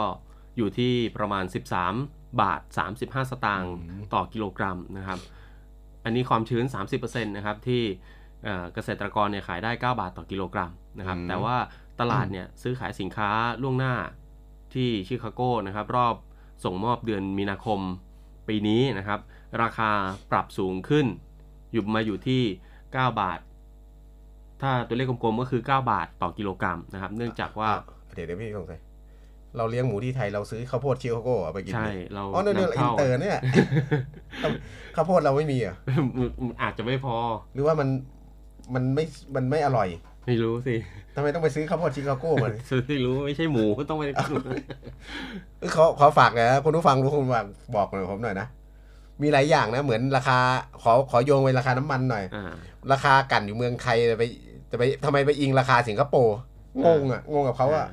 อยู่ที่ประมาณ 13 บาท 35 สตางค์ต่อกิโลกรัมนะครับ อันนี้ความชื้น 30%นะครับที่เอ่อเกษตรกรเนี่ยขายได้ 9 บาทต่อกิโลกรัมนะครับอืมแต่ว่าตลาดเนี่ยซื้อขายสินค้าล่วงหน้าที่ชิคาโกนะครับ รอบส่งมอบเดือนมีนาคม ปีนี้นะครับ ราคาปรับสูงขึ้นอยู่มาอยู่ที่ 9 บาท ถ้าตัวเลขกลมๆก็คือ 9 บาทต่อกิโลกรัมนะครับ เนื่องจากว่าเดี๋ยวเดี๋ยวพี่สงสัยเราเลี้ยงหมูที่ไทยเราซื้อข้าวโพดชิคาโก้เอาไปกินใช่ดิเราอ๋อเนี่ยเนี่ยนำเข้าอินเตอร์เนี่ยข้าวโพดเราไม่มีเหรอะอาจจะไม่พอ หรือว่ามันมันไม่มันไม่อร่อย ไม่รู้สิ ทำไมต้องไปซื้อข้าวโพดชิคาโก้มาซื้อไม่รู้ไม่ใช่หมูก็ต้องไปเอ้ยขอขอฝากหนะคุณผู้ฟังรู้คุณผู้ฟังบอกหน่อยผมหน่อยนะมีหลายอย่างนะเหมือนราคาขอขอโยงไปราคาน้ำมันหน่อยอ่าราคากันอยู่เมืองไทยจะไปจะไปทำไมไปอิงราคาสิงคโปร์งงอะงงกับเขาอะ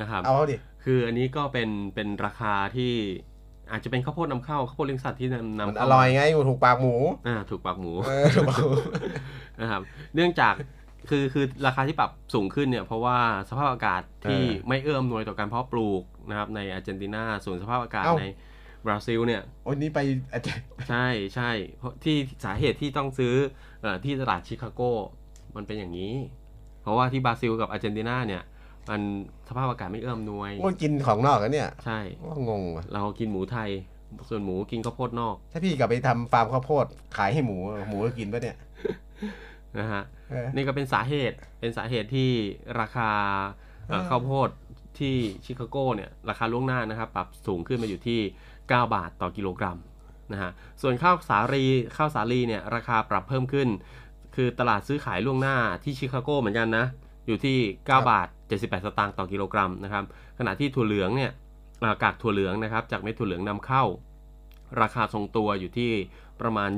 นะครับเอาเขาดิคืออันนี้ก็เป็นเป็นราคาที่อาจจะเป็นข้าวโพดนำเข้าข้าวโพดเลี้ยงสัตว์ที่นำมันนำอเข้าร่อยไงถูกปากหมูอ่าถูกปากหมูเออถูกปากหมูนะครับเนื่องจาก คือคือราคาที่ปรับสูงขึ้นเนี่ยเพราะว่าสภาพอากาศที่เออไม่เอื้ออำนวยต่อการเพาะปลูกนะครับในอาร์เจนตินาส่วนสภาพอากาศเอ้าในบราซิลเนี่ยโอ้ยนี่ไปอาจารย์ใช่ใช่เพราะที่สาเหตุที่ต้องซื้อเอ่อที่ตลาดชิคาโกมันเป็นอย่างนี้ เพราะว่าที่บราซิลกับอาร์เจนตินาเนี่ยมันสภาพอากาศไม่เอื้ออำนวยมันกินของนอกกันเนี่ย ใช่ว่างงว่ะเรากินหมูไทย ส่วนหมูกินข้าวโพดนอก ถ้าพี่กลับไปทำฟาร์มข้าวโพดขายให้หมู หมูก็กินปะเนี่ย นะฮะเออนี่ก็เป็นสาเหตุเป็นสาเหตุที่ราคาเอ่อเออข้าวโพดที่ชิคาโกเนี่ยราคาล่วงหน้านะครับปรับสูงขึ้นมาอยู่ที่ 9 บาทต่อกิโลกรัมนะฮะส่วนข้าวสาลีข้าวสาลีเนี่ยราคาปรับเพิ่มขึ้น คือตลาดซื้อขายล่วงหน้าที่ชิคาโกเหมือนกันนะอยู่ที่ 9 บาท 78 สตางค์ต่อกิโลกรัมนะครับขณะที่ถั่วเหลืองเนี่ยเอ่อกากถั่วเหลืองนะครับจากเม็ดถั่วเหลืองนำเข้า ราคาทรงตัวอยู่ที่ ประมาณ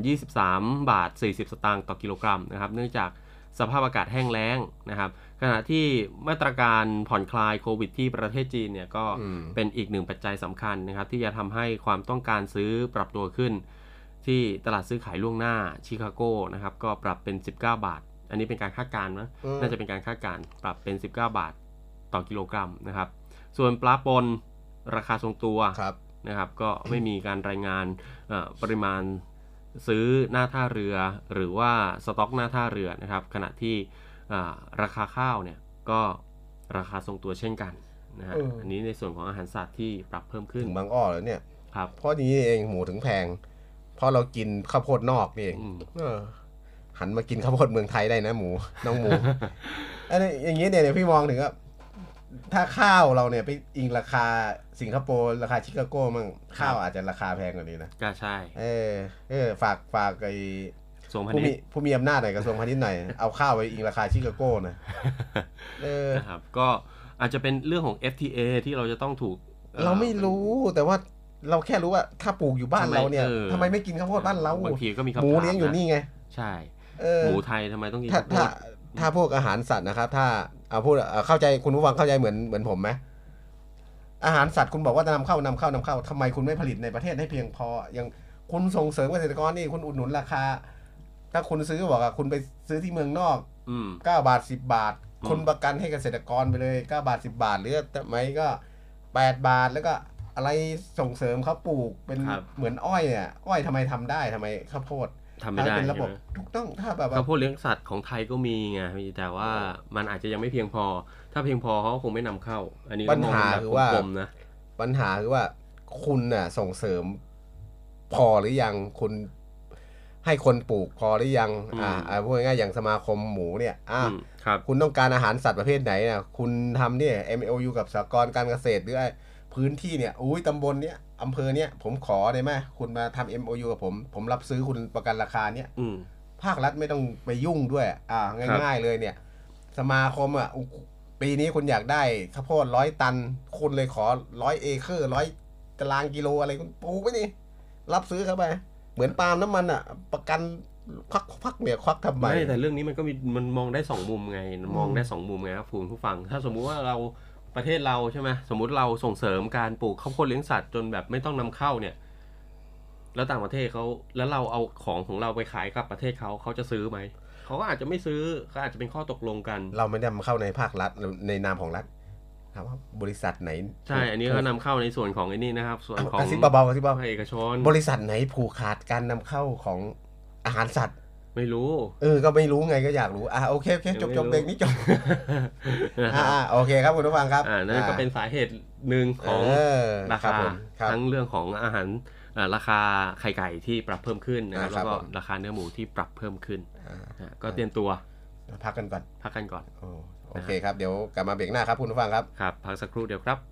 23 บาท 40 สตางค์ต่อกิโลกรัมนะครับ เนื่องจากสภาพอากาศแห้งแล้งนะครับ ขณะที่มาตรการผ่อนคลายโควิด ที่ประเทศจีนเนี่ยก็อืมเป็นอีกหนึ่งปัจจัยสำคัญนะครับ ที่จะทำให้ความต้องการซื้อปรับตัวขึ้น ที่ตลาดซื้อขายล่วงหน้าชิคาโกนะครับก็ปรับเป็น 19 บาท อันนี้เป็นการคาดการณ์นะอืมน่าจะเป็นการคาดการณ์ปรับเป็น 19 บาทต่อกิโลกรัมนะครับ ส่วนปลาปนราคาทรงตัวครับนะครับ ก็ไม่มีการรายงานเอ่อปริมาณ ซื้อหน้าท่าเรือ หรือว่าสต็อกหน้าท่าเรือนะครับ ขณะที่อ่าราคาข้าวเนี่ยก็ราคาทรงตัวเช่นกันนะฮะเอออัอันนี้ในส่วนของอาหารสัตว์ที่ปรับเพิ่มขึ้นถึงบางอ้อแล้วเนี่ยครับเพราะนี้เองหมูถึงแพง เพราะเรากินข้าวโพดนอกนี่เองอืมเออหันมากินข้าวโพดเมืองไทยได้นะหมูน้องหมูอันนี้อย่างนี้เนี่ยเดี๋ยวพี่มองถึงว่าถ้าข้าวเราเนี่ยไปอิงราคาสิงคโปร์ราคาชิคาโกมั่งข้าวอาจจะราคาแพงกว่านี้นะก็ใช่ เออเออฝากฝากไอ้ทรงพาผู้ณิมีชย์ผู้มีอำนาจหน่อยกระทรวงพาณิชย์หน่อย เอาข้าวไปอิงราคาชิคาโกหนะเออนะครับ ก็อาจจะเป็นเรื่องของ FTA ที่เราจะต้องถูกอ่อเราไม่รู้แต่ว่าเราแค่รู้ว่าถ้าปลูกอยู่บ้านทำไมเราเนี่ยเออทำไมไม่กินข้าวโพดบ้านเราบางทีก็มีคำถามหมูเลี้ยงอยู่ะนี่ไง ใช่เออหมูไทยทำไมต้องกินถ้าข้าวโพถ้าดถ้าพวกอาหารสัตว์นะครับ ถ้าเอาพูดเอาเข้าใจคุณผู้ฟังเข้าใจเหมือนเหมือนผมไหม อาหารสัตว์คุณบอกว่าจะนำเข้านำเข้านำเข้าทำไมคุณไม่ผลิตในประเทศให้เพียงพอยังคุณส่งเสริมเกษตรกรนี่คุณอุดหนุนราคา ถ้าคุณซื้อบอกอะคุณไปซื้อที่เมืองนอกอืม 9บาท10 บาท อืม คุณประกันให้เกษตรกรไปเลย9บาท10 บาท หรือไหมก็ 8 บาทแล้วก็อะไรส่งเสริมเขาปลูกเป็นครับ เหมือนอ้อยเนี่ยอ้อยทำไมทำได้ทำไมข้าวโพด ทำไม่ได้เป็นใช่ระบบไหมถูกต้องถ้าแบบว่าข้าวโพดเลี้ยงสัตว์ของไทยก็มีไงมีแต่ว่ามันอาจจะยังไม่เพียงพอ ถ้าเพียงพอเขาก็คงไม่นำเข้า อันนี้ก็ปัญมองหาแบบคือว่ากลมๆนะปัญหาคือว่าคุณน่ะส่งเสริมพอหรือยังคุณให้คนปลูกพอหรือยัง อ่าอืมอ่าพูดง่ายๆอย่างสมาคมหมูเนี่ยอ่าอืมครับ คุณต้องการอาหารสัตว์ประเภทไหนน่ะคุณทำเนี่ย MOU กับสหกรณ์การเกษตรหรือไอ้พื้นที่เนี่ย อุ้ยตำบลเนี้ย อำเภอเนี้ยผมขอได้ไหมคุณมาทำ MOU กับผม ผมรับซื้อคุณประกันราคาเนี้ยอืมภาครัฐไม่ต้องไปยุ่งด้วย อ่า ง่าย ๆ เลยเนี่ย สมาคมอะอุ๊ยปีนี้คุณอยากได้ข้าวโพดร้อยตัน คุณเลยขอร้อยเอเคอร์ร้อยตารางกิโลอะไรคุณปลูกไปนี่รับซื้อเข้าไป เหมือนปาล์มน้ำมันอะ ประกันควักควักเนี่ยควักทำไมไม่แต่เรื่องนี้มันก็มีมันมองได้สองมุมไง มองได้สองมุมไงครับคุณผู้ฟัง ถ้าสมมุติว่าเรา ประเทศเราใช่ไหมสมมุติเราส่งเสริมการปลูกข้าวโพดเลี้ยงสัตว์จนแบบไม่ต้องนำเข้าเนี่ย แล้วต่างประเทศเขาแล้วเราเอาของของเราไปขายกับประเทศเขาเขาจะซื้อไหมเขาก็อาจจะไม่ซื้อเขาอาจจะเป็นข้อตกลงกัน เราไม่ได้นำเข้าในภาครัฐในนามของรัฐถามว่าบริษัทไหนใช่ อันนี้ก็นำเข้าในส่วนของไอ้นี่นะครับ ส่วนของกระซิบเบาๆกระซิบเบาภาคเอกชน บริษัทไหนผูกขาดการนำเข้าของอาหารสัตว์ ไม่รู้ เออ ก็ไม่รู้ไงก็อยากรู้ อะโอเคโอเคจบจบเบรกนี้จบ อ่าอ่าโอเคครับคุณผู้ฟังครับ อ่านั่นก็เป็นสาเหตุหนึ่งของเออราคบคาผมครับทั้งเรื่องของอาหารอ่าราคาไข่ไก่ที่ปรับเพิ่มขึ้นนะครับอ่าครัแล้บวก็ผมราคาเนื้อหมูที่ปรับเพิ่มขึ้นอ่าอ่าก็เตรียมตัว พักกันก่อน พักกันก่อนโอ้โอเคครับ เดี๋ยวกลับมาเบรกหน้าครับคุณผู้ฟังครับ ครับ พักสักครู่เดียวครับ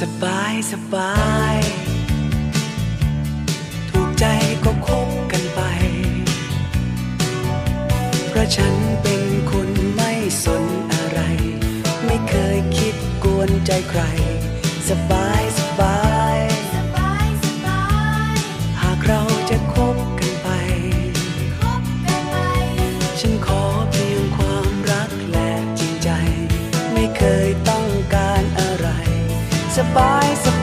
สบายสบาย ถูกใจก็คบกันไป เพราะฉันเป็นคนไม่สนอะไร ไม่เคยคิดกวนใจใคร สบายสบาย สบายสบาย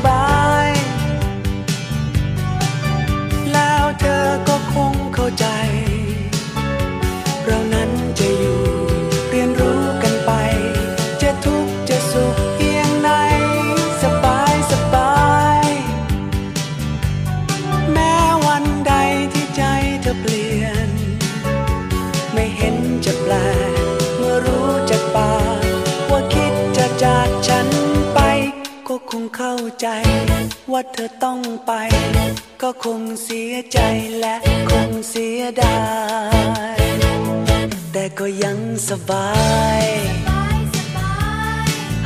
ใจว่าเธอต้องไป ก็คงเสียใจและคงเสียดาย แต่ก็ยังสบาย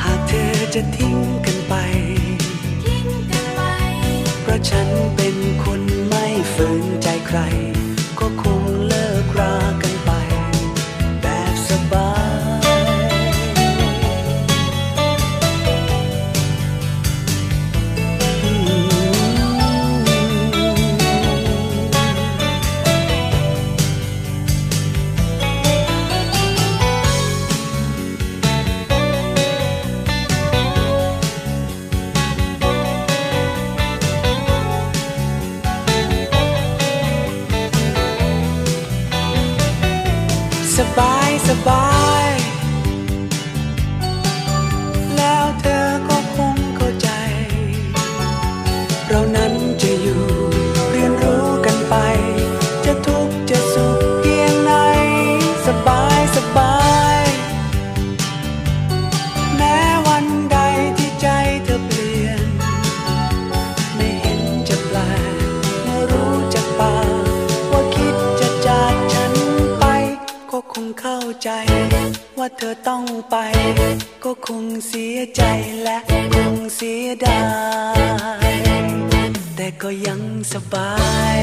หากเธอจะทิ้งกันไป เพราะฉันเป็นคนไม่ฝืนใจใคร ก็คงเลิก ธอต้องไป ก็คงเสียใจและคงเสียดาย แต่ก็ยังสบาย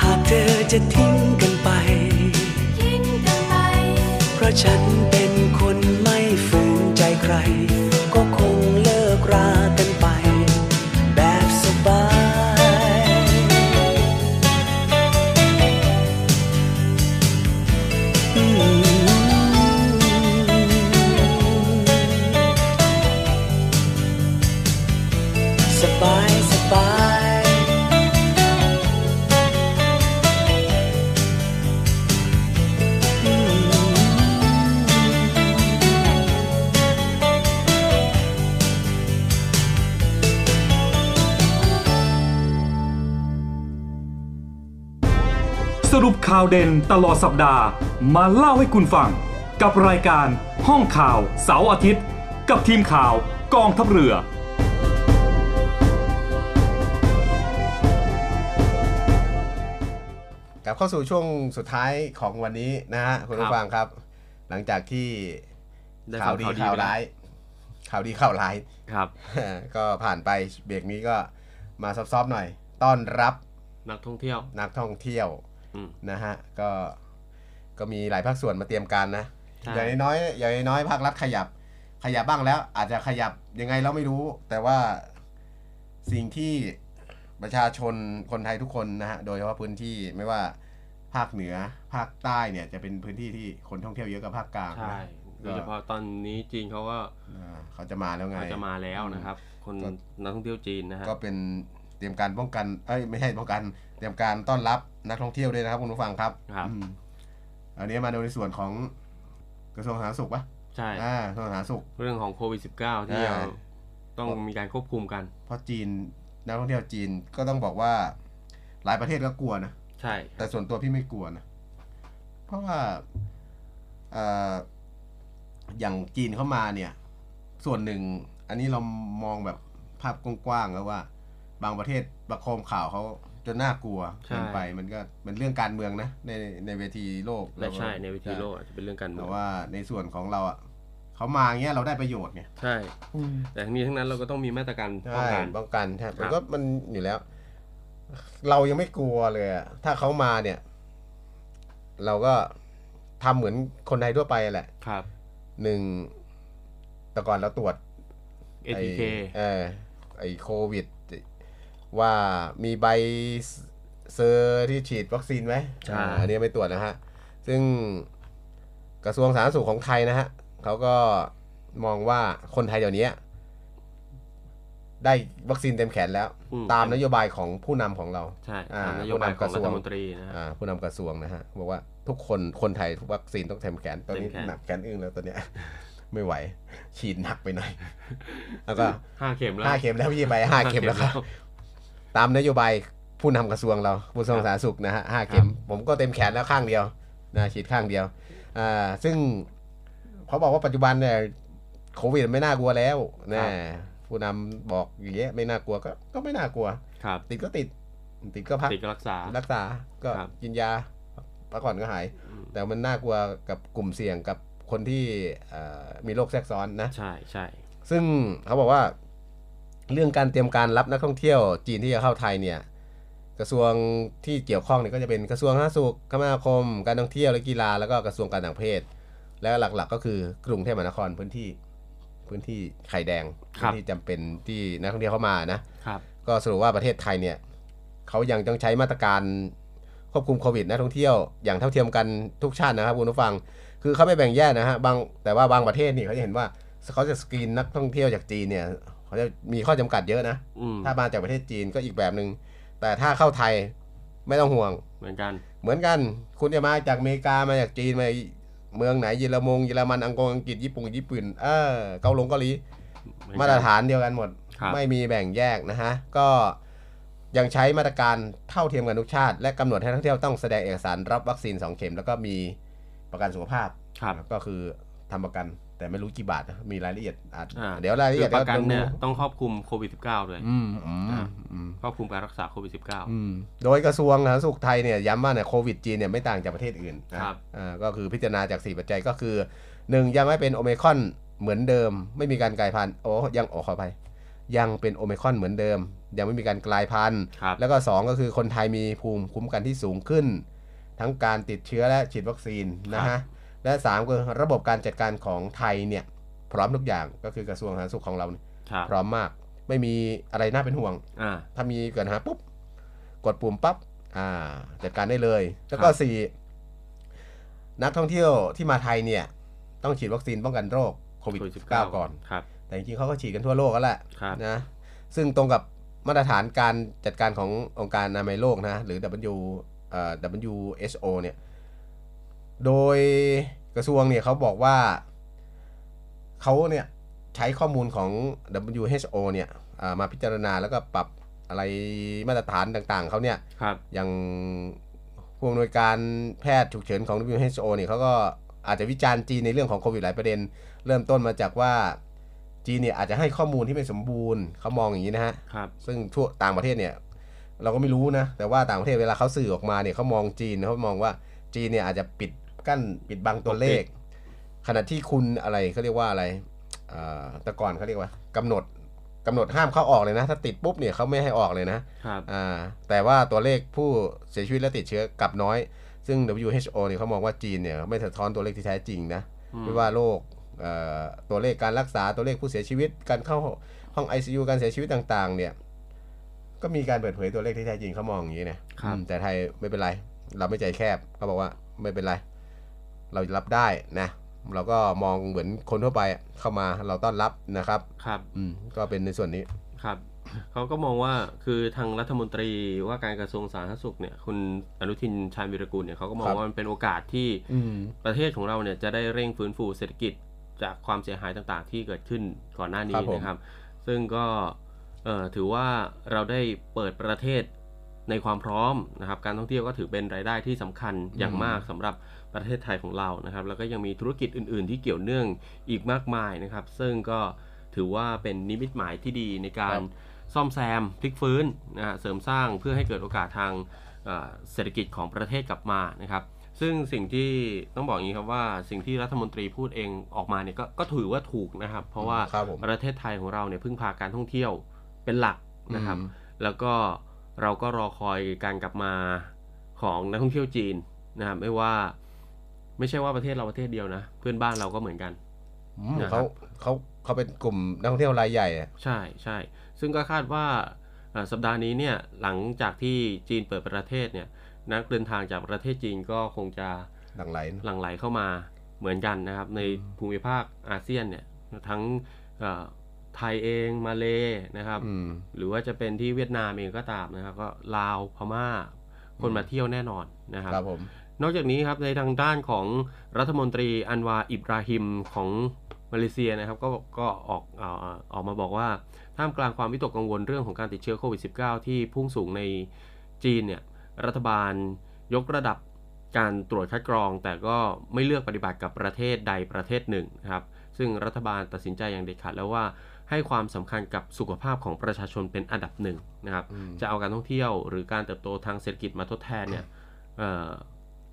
หากเธอจะทิ้งกันไป เพราะฉันเป็นคนไม่ฝืนใจใคร ก็คงเลิกรากัน เด่นตลอดสัปดาห์ มาเล่าให้คุณฟัง กับรายการห้องข่าวเสาร์อาทิตย์ กับทีมข่าวกองทัพเรือ กลับเข้าสู่ช่วงสุดท้ายของวันนี้นะฮะคุณผู้ฟังครับ หลังจากที่ได้ข่าวดีฟังข่าวดีข่าวไปแล้วร้าย ข่าวดีข่าวร้าย ครับ ก็ผ่านไปเบรกนี้ก็มาซอฟๆหน่อย ต้อนรับนักท่องเที่ยว นักท่องเที่ยวอืม นะฮะก็ก็มีหลายภาคส่วนมาเตรียมการนะใช่อย่างน้อยๆอย่างน้อยๆภาครัฐขยับ ขยับบ้างแล้ว อาจจะขยับยังไงเราไม่รู้ แต่ว่าสิ่งที่ประชาชนคนไทยทุกคนนะฮะโดยเฉพาะพื้นที่ไม่ว่าภาคเหนือภาคใต้เนี่ยจะเป็นพื้นที่ที่คนท่องเที่ยวเยอะกับภาคกลางใช่นะโดยเฉพาะตอนนี้จีนเขาก็อ่าเขาจะมาแล้วไงเขาจะมาแล้วนะครับ คนก็นักท่องเที่ยวจีนนะฮะก็เป็น เตรียมการป้องกัน เอ้ยไม่ใช่ป้องกัน เตรียมการต้อนรับนักท่องเที่ยวด้วยนะครับคุณผู้ฟังครับครับอืมอันนี้มาดูในส่วนของกระทรวงสาธารณสุขปะใช่อ่ากระทรวงสาธารณสุข เรื่องของโควิด -19 ที่อ่าเราต้องมีการควบคุมกัน เพราะจีนนักท่องเที่ยวจีนก็ต้องบอกว่า หลายประเทศก็กลัวนะใช่ แต่ส่วนตัวพี่ไม่กลัวนะเพราะว่าเอ่ออย่างจีนเข้ามาเนี่ย ส่วนหนึ่ง อันนี้เรามองแบบภาพกว้างๆแล้วว่า บางประเทศประโคมข่าวเขาจนน่ากลัวใช่เกินไปมันก็เป็นเรื่องการเมืองนะในในเวทีโลกและใช่ในวิธีโลกใช่อาจจะเป็นเรื่องการเมืแต่องว่าในส่วนของเราอะเขามาเงี้ยเราได้ประโยชน์ไงใช่แต่ทั้งนี้ทั้งนั้นเราก็ต้องมีมาตรการป้องใช่กันป้องกันใช่ครัมันบก็มันอยู่แล้ว เรายังไม่กลัวเลยอะถ้าเขามาเนี่ย เราก็ทำเหมือนคนไทยทั่วไปแหละครับหนึ่งแต่ก่อนเราตรวจ ATK ไอ้เออไอโควิด ว่ามีใบเซอร์ที่ฉีดวัคซีนไหมใช่อ่าอันนี้ไม่ตรวจนะฮะ ซึ่งกระทรวงสาธารณสุขของไทยนะฮะเขาก็มองว่าคนไทยเดี๋ยวนี้ได้วัคซีนเต็มแขนแล้วอืมตามนโยบายของผู้นำของเราใช่อ่าตามนโยบายของผู้นำกระทรวรัฐงมนตรีนะฮะอ่าผู้นำกระทรวงนะฮะบอกว่าทุกคนคนไทยทุกวัคซีนต้องเต็มแขนตอนนี้เต็มแขนหนักแขนอึ้งแล้วตอนเนี้ยไม่ไหว ฉีดหนักไปหน่อยแล้วก็ห้าเข็มแล้วห้าเข็มแล้วพี่ไปห้าเข็มแล้วครับ ตามนโยบายผู้นำกระทรวงเราผู้ทรงสาธารณสุขนะฮะห้าเข็ม ผมก็เต็มแขนแล้วข้างเดียวนะฉีดข้างเดียวอ่าซึ่งเขาบอกว่าปัจจุบันเนี่ยโควิดไม่น่ากลัวแล้วนะผู้นำบอกอย่างเงี้ยไม่น่ากลัวก็ก็ไม่น่ากลัวครับติดก็ติด ติดก็พักติดก็รักษารักษาก็ครับกินยาพักผ่อนก็หาย แต่มันน่ากลัวกับกลุ่มเสี่ยงกับคนที่เอ่อมีโรคแทรกซ้อนนะ ใช่ใช่ซึ่งเขาบอกว่า เรื่องการเตรียมการรับนักท่องเที่ยวจีนที่จะเข้าไทยเนี่ยกระทรวงที่เกี่ยวข้องเนี่ยก็จะเป็นกระทรวงสาธารณสุขคมนาคม การท่องเที่ยวและกีฬาแล้วก็กระทรวงการต่างประเทศแล้วหลักๆ ก็คือกรุงเทพมหานครพื้นที่พื้นที่ไข่แดงพื้นที่จำเป็นที่นักท่องเที่ยวเข้ามานะครับก็สรุปว่าประเทศไทยเนี่ยเขายังต้องใช้มาตรการควบคุมโควิดนักท่องเที่ยวอย่างเท่าเทียมกันทุกชาตินะครับคุณผู้ฟัง คือเขาไม่แบ่งแยกนะฮะบางแต่ว่าบางประเทศนี่เขาจะเห็นว่าเขาจะสกรีนนักท่องเที่ยวจากจีนเนี่ย เขาจะมีข้อจำกัดเยอะนะอืมถ้ามาจากประเทศจีนก็อีกแบบหนึง่งแต่ถ้าเข้าไทยไม่ต้องห่วง เหมือนกัน เหมือนกัน คุณจะมาจากอเมริกามาจากจีนมาเมืองไหนเยอรมงเยอรมันอังกฤษอังกฤษญี่ปุ่นญี่ปุ่นเออเกาหลงเกาหลีเหมือนกันมาตรฐานเดียวกันหมดครับไม่มีแบ่งแยกนะฮะ ก็ยังใช้มาตรการเท่าเทียมกันทุกชาติ และกำหนดให้นักท่องเที่ยวต้องแสดงเอกสารรับวัคซีน 2 เข็ม แล้วก็มีประกันสุขภาพครับก็คือทำประกัน แต่ไม่รู้กี่บาทนะมีรายละเอียดอาจอ่าเดี๋ยวรายละเอียดคือประกันดี๋วเนี่ยดูต้องครอบคลุมโควิด -19 ด้วยอืมอืมอ่าอืมครอบคลุมการรักษาโควิด -19 อืมโดยกระทรวงสาธารณสุขไทยเนี่ยย้ำว่าเนี่ยโควิดจีนเนี่ยไม่ต่างจากประเทศอื่นนะครับอ่าก็คือพิจารณาจาก 4 ปัจจัยก็คือ 1 ยังไม่เป็นโอเมครอนเหมือนเดิม ไม่มีการกลายพันธุ์โอ้ยังโอ้ขออภัยยังเป็นโอเมครอนเหมือนเดิม ยังไม่มีการกลายพันธุ์ครับแล้วก็ 2 ก็คือคนไทยมีภูมิคุ้มกันที่สูงขึ้น ทั้งการติดเชื้อและฉีดวัคซีนนะฮะ และ3ก็คือระบบการจัดการของไทยเนี่ยพร้อมทุกอย่างก็คือกระทรวงสาธารณสุขของเราเนี่ยครับพร้อมมากไม่มีอะไรน่าเป็นห่วงอ่าถ้ามีเกิดปัญหาปุ๊บกดปุ่มปั๊บอ่าจัดการได้เลย แล้วก็ครับสี่นักท่องเที่ยวที่มาไทยเนี่ย ต้องฉีดวัคซีนป้องกันโรคโควิด -19 ก่อนครับแต่จริงๆเขาก็ฉีดกันทั่วโลกแล้วแหละครับนะซึ่งตรงกับมาตรฐานการจัดการขององค์การอนามัยโลกนะ หรือ W เอ่อ WHO เนี่ย โดย กระทรวงเนี่ยเขาบอกว่าเขาเนี่ยใช้ข้อมูลของ WHO เนี่ยอ่ามาพิจารณาแล้วก็ปรับอะไรมาตรฐานต่างๆเขาเนี่ยครับอย่างผู้อำนวยการแพทย์ฉุกเฉินของ WHO เนี่ยเขาก็อาจจะวิจารณ์จีนในเรื่องของโควิดหลายประเด็น เริ่มต้นมาจากว่าจีนเนี่ยอาจจะให้ข้อมูลที่ไม่สมบูรณ์เขามองอย่างนี้นะฮะครับซึ่งทั่วต่างประเทศเนี่ยเราก็ไม่รู้นะ แต่ว่าต่างประเทศเวลาเขาสื่อออกมาเนี่ยเขามองจีนเขามองว่าจีนเนี่ยอาจจะปิด กั้นปิดบังตัวเลข ขณะที่คุณอะไรเขาเรียกว่าอะไรอ่าแต่ก่อนเขาเรียกว่ากำหนดกำหนดห้ามเข้าออกเลยนะ ถ้าติดปุ๊บเนี่ยเขาไม่ให้ออกเลยนะครับอ่าแต่ว่าตัวเลขผู้เสียชีวิตและติดเชื้อกลับน้อย ซึ่ง WHO เนี่ยเขามองว่าจีนเนี่ยไม่สะท้อนตัวเลขที่แท้จริงนะอืมไม่ว่าโรคเอ่อตัวเลขการรักษาตัวเลขผู้เสียชีวิต การเข้าห้อง ICU การเสียชีวิตต่างๆ เนี่ย ก็มีการเปิดเผยตัวเลขที่แท้จริงเขามองอย่างนี้นะครับอืมแต่ไทยไม่เป็นไร เราไม่ใจแคบเขาบอกว่าไม่เป็นไร เรารับได้นะเราก็มองเหมือนคนทั่วไปเข้ามาเราต้อนรับนะครับครับอืมก็เป็นในส่วนนี้ครับเขาก็มองว่าคือทางรัฐมนตรีว่าการกระทรวงสาธารณสุขเนี่ยคุณอนุทินชาญวิรกูลเนี่ยเขาก็มองครับว่ามันเป็นโอกาสที่อืมประเทศของเราเนี่ยจะได้เร่งฟื้นฟูเศรษฐกิจจากความเสียหายต่างๆ ที่เกิดขึ้นก่อนหน้านี้ครับผมนะครับ ซึ่งก็เอ่อถือว่าเราได้เปิดประเทศในความพร้อมนะครับ การท่องเที่ยวก็ถือเป็นรายได้ที่สำคัญอย่างมากสำหรับ ประเทศไทยของเรานะครับ แล้วก็ยังมีธุรกิจอื่น ๆ ที่เกี่ยวเนื่องอีกมากมายนะครับ ซึ่งก็ถือว่าเป็นนิมิตหมายที่ดีในการครับซ่อมแซมพลิกฟื้นนะฮะเสริมสร้างเพื่อให้เกิดโอกาสทางเอ่อเศรษฐกิจของประเทศกลับมานะครับ ซึ่งสิ่งที่ต้องบอกอย่างนี้ครับว่าสิ่งที่รัฐมนตรีพูดเองออกมาเนี่ยก็ก็ถือว่าถูกนะครับ เพราะว่าครับผมประเทศไทยของเราเนี่ยพึ่งพาการท่องเที่ยวเป็นหลักนะครับอืมแล้วก็เราก็รอคอยการกลับมาของนักท่องเที่ยวจีนนะครับไม่ว่า ไม่ใช่ว่าประเทศเราประเทศเดียวนะ เพื่อนบ้านเราก็เหมือนกันอืมนะครับเขาเขาเขาเป็นกลุ่มนักท่องเที่ยวรายใหญ่อะใช่ใช่ซึ่งก็คาดว่าเอ่อสัปดาห์นี้เนี่ยหลังจากที่จีนเปิดประเทศเนี่ยนักเดินทางจากประเทศจีนก็คงจะหลังไหลนะหลั่งไหลเข้ามาเหมือนกันนะครับ ในภูมิภาคอาเซียนเนี่ยทั้งเอ่อไทยเองมาเลนะครับ อืม หรือว่าจะเป็นที่เวียดนามเองก็ตามนะครับ ก็ลาวพม่า คนมาเที่ยวแน่นอนนะครับ ครับผม นอกจากนี้ครับในทางด้านของรัฐมนตรีอันวาอิบราฮิมของมาเลเซียนะครับก็ก็ออกเอ่อออกมาบอกว่าท่ามกลางความวิตกกังวลเรื่องของการติดเชื้อโควิด -19 ที่พุ่งสูงในจีนเนี่ยรัฐบาลยกระดับการตรวจคัดกรอง แต่ก็ไม่เลือกปฏิบัติกับประเทศใดประเทศหนึ่งนะครับซึ่งรัฐบาลตัดสินใจอย่างเด็ดขาดแล้วว่าให้ความสำคัญกับสุขภาพของประชาชนเป็นอันดับหนึ่งนะครับอืมจะเอาการท่องเที่ยวหรือการเติบโตทางเศรษฐกิจมาทดแทนเนี่ยเอ่อ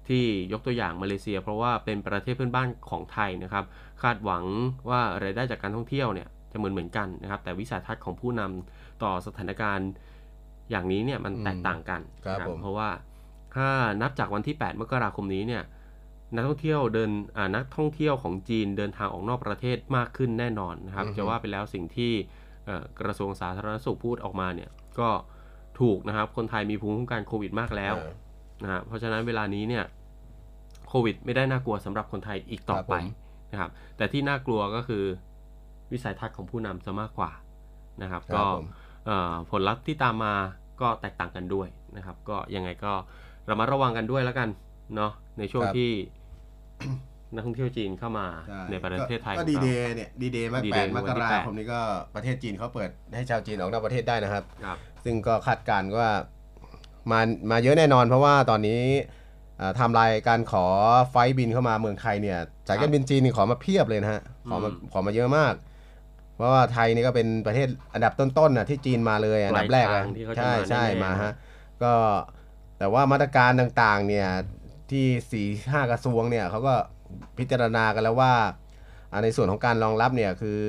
ที่ยกตัวอย่างมาเลเซีย เพราะว่าเป็นประเทศเพื่อนบ้านของไทยนะครับ คาดหวังว่ารายได้จากการท่องเที่ยวเนี่ยจะเหมือนเหมือนกันนะครับ แต่วิสัยทัศน์ของผู้นำต่อสถานการณ์อย่างนี้เนี่ยมันอืมแตกต่างกันครับนะผมเพราะว่าถ้านับจากวันที่ 8 มกราคมนี้เนี่ยนักท่องเที่ยวเดินอ่านักท่องเที่ยวของจีนเดินทางออกนอกประเทศมากขึ้นแน่นอนนะครับ จะว่าไปแล้วสิ่งที่เอ่อกระทรวงสาธารณสุขพูดออกมาเนี่ยก็ถูกนะครับ คนไทยมีภูมิคุ้มกันโควิดมากแล้วเออ นะฮะเพราะฉะนั้นเวลานี้เนี่ยโควิด ไม่ได้น่ากลัวสำหรับคนไทยอีกต่อครับไปผมนะครับ แต่ที่น่ากลัวก็คือวิสัยทัศน์ของผู้นำจะมากกว่านะครับครับก็ผมเอ่อผลลัพธ์ที่ตามมาก็แตกต่างกันด้วยนะครับ ก็ยังไงก็ระมัดระวังกันด้วยแล้วกันเนาะในช่วงครับที่นักท่องเที่ยวจีนเข้ามาใช่ในประเทศไทยก็ของดีเราเดย์เนี่ยดีเดย์มาก D-Day แปดวัมนกที่ราแปดคมนี้ก็ประเทศจีนเขาเปิดให้ชาวจีนออกนอกประเทศได้นะครับครับซึ่งก็คาดการณ์ว่า มามาเยอะแน่นอน เพราะว่าตอนนี้อ่าไทำลายการขอไฟล์บินเข้ามาเมืองไทยเนี่ยสายการบินจีนนี่ขอมาเพียบเลยนะฮะขอมาอืมขอมาเยอะมาก เพราะว่าไทยนี่ก็เป็นประเทศอันดับต้นๆนะที่จีนมาเลยอันดับแรกปลาอะยทางที่เขาจะใช่มาใช่แน่ๆมาฮะก็แต่ว่ามาตรการต่างๆเนี่ยที่สี่ห้ากระทรวงเนี่ยเขาก็พิจารณากันแล้วว่าอ่าในส่วนของการรองรับเนี่ยคือ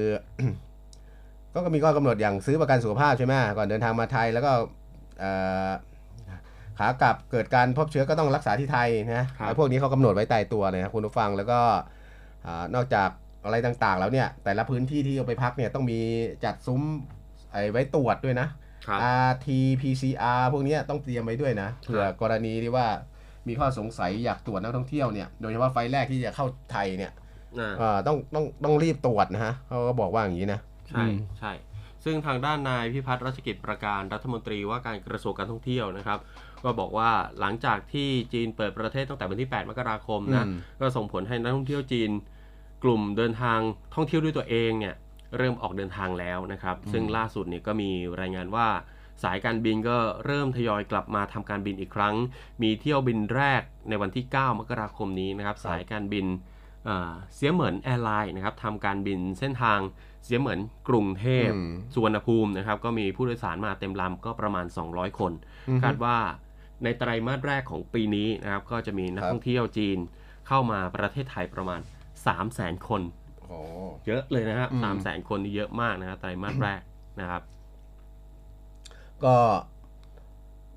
ก็มีข้อกำหนดอย่างซื้อประกันสุขภาพใช่ไหมก่อนเดินทางมาไทยแล้วก็เอ่อ ขากลับเกิดการพบเชื้อก็ต้องรักษาที่ไทยนะครับไอ้พวกนี้เขากำหนดไว้ตายตัวเลยนะคุณผู้ฟังแล้วก็อานอกจากอะไรต่างๆ แล้วเนี่ยแต่ละพื้นที่ที่เอาไปพักเนี่ยต้องมีจัดซุ้มไอ้ไว้ตรวจด้วยนะครับ RT PCR พวกเนี้ยต้องเตรียมไว้ด้วยนะเผื่อกรณีที่ว่ามีข้อสงสัยอยากตรวจนักท่องเที่ยวเนี่ยโดยเฉพาะไฟล์แรกที่จะเข้าไทยเนี่ยอ่าเอ่อต้องต้องต้องรีบตรวจนะฮะเขาก็บอกว่าอย่างนี้นะ ใช่ใช่ซึ่งทางด้านนายพิพัฒน์รัชกิจประการรัฐมนตรีว่าการกระทรวงการท่องเที่ยวนะครับ ก็บอกว่าหลังจากที่จีนเปิดประเทศตั้งแต่วันที่ 8 มกราคมนะอืมก็ส่งผลให้นักท่องเที่ยวจีน กลุ่มเดินทางท่องเที่ยวด้วยตัวเองเนี่ยเริ่มออกเดินทางแล้วนะครับ ซึ่งล่าสุดเนี่ยก็มีรายงานว่าสายการบินก็เริ่มทยอยกลับมาทำการบินอีกครั้ง มีเที่ยวบินแรกในวันที่ 9 มกราคมนี้นะครับ สายการบินเอ่อเซียะเหมิน Airlines นะครับทำการบินเส้นทางเซียะเหมินกรุงเทพอืมสุวรรณภูมินะครับ ก็มีผู้โดยสารมาเต็มลำก็ประมาณ 200 คน คาดว่า ในไตรมาสแรกของปีนี้นะครับ ก็จะมีนักท่องเที่ยวครับจีนเข้ามาประเทศไทยประมาณ 3 0 0 0 0 0 คนโอ้เยอะเลยนะครับอืมสามแสนคนนี่เยอะมากนะครับไตรมาสแรกนะครับ ก็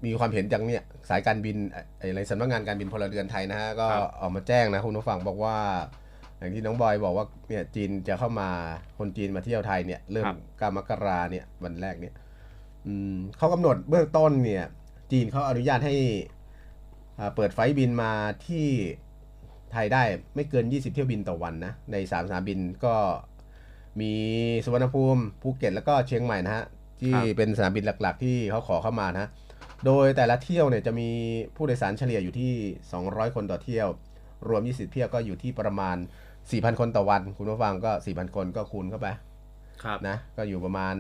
มีความเห็นจากเนี่ยสายการบินไอ้ไอ้อะไรสำนักงานการบินพลเรือนไทยนะฮะก็ครับออกมาแจ้งนะคุณผู้ฟังบอกว่า อย่างที่น้องบอยบอกว่าเนี่ยจีนจะเข้ามาคนจีนมาเที่ยวไทยเนี่ย เริ่มกามกราเนี่ยวันแรกเนี่ย อืมเขากำหนดเบื้องต้นเนี่ย จีนเขาอนุญาตให้อ่าเปิดไฟล์บินมาที่ไทยได้ไม่เกิน 20 เที่ยวบินต่อวันนะ ในสามสนามบินก็มีสุวรรณภูมิภูเก็ตแล้วก็เชียงใหม่นะฮะ ที่ครับเป็นสนามบินหลักๆ ที่เขาขอเข้ามานะ โดยแต่ละเที่ยวเนี่ยจะมีผู้โดยสารเฉลี่ยอยู่ที่ 200 คนต่อเที่ยว รวม 20 เที่ยวก็อยู่ที่ประมาณ 4,000 คนต่อวัน คุณผู้ฟังก็ 4,000 คนก็คูณเข้าไปครับนะก็อยู่ประมาณ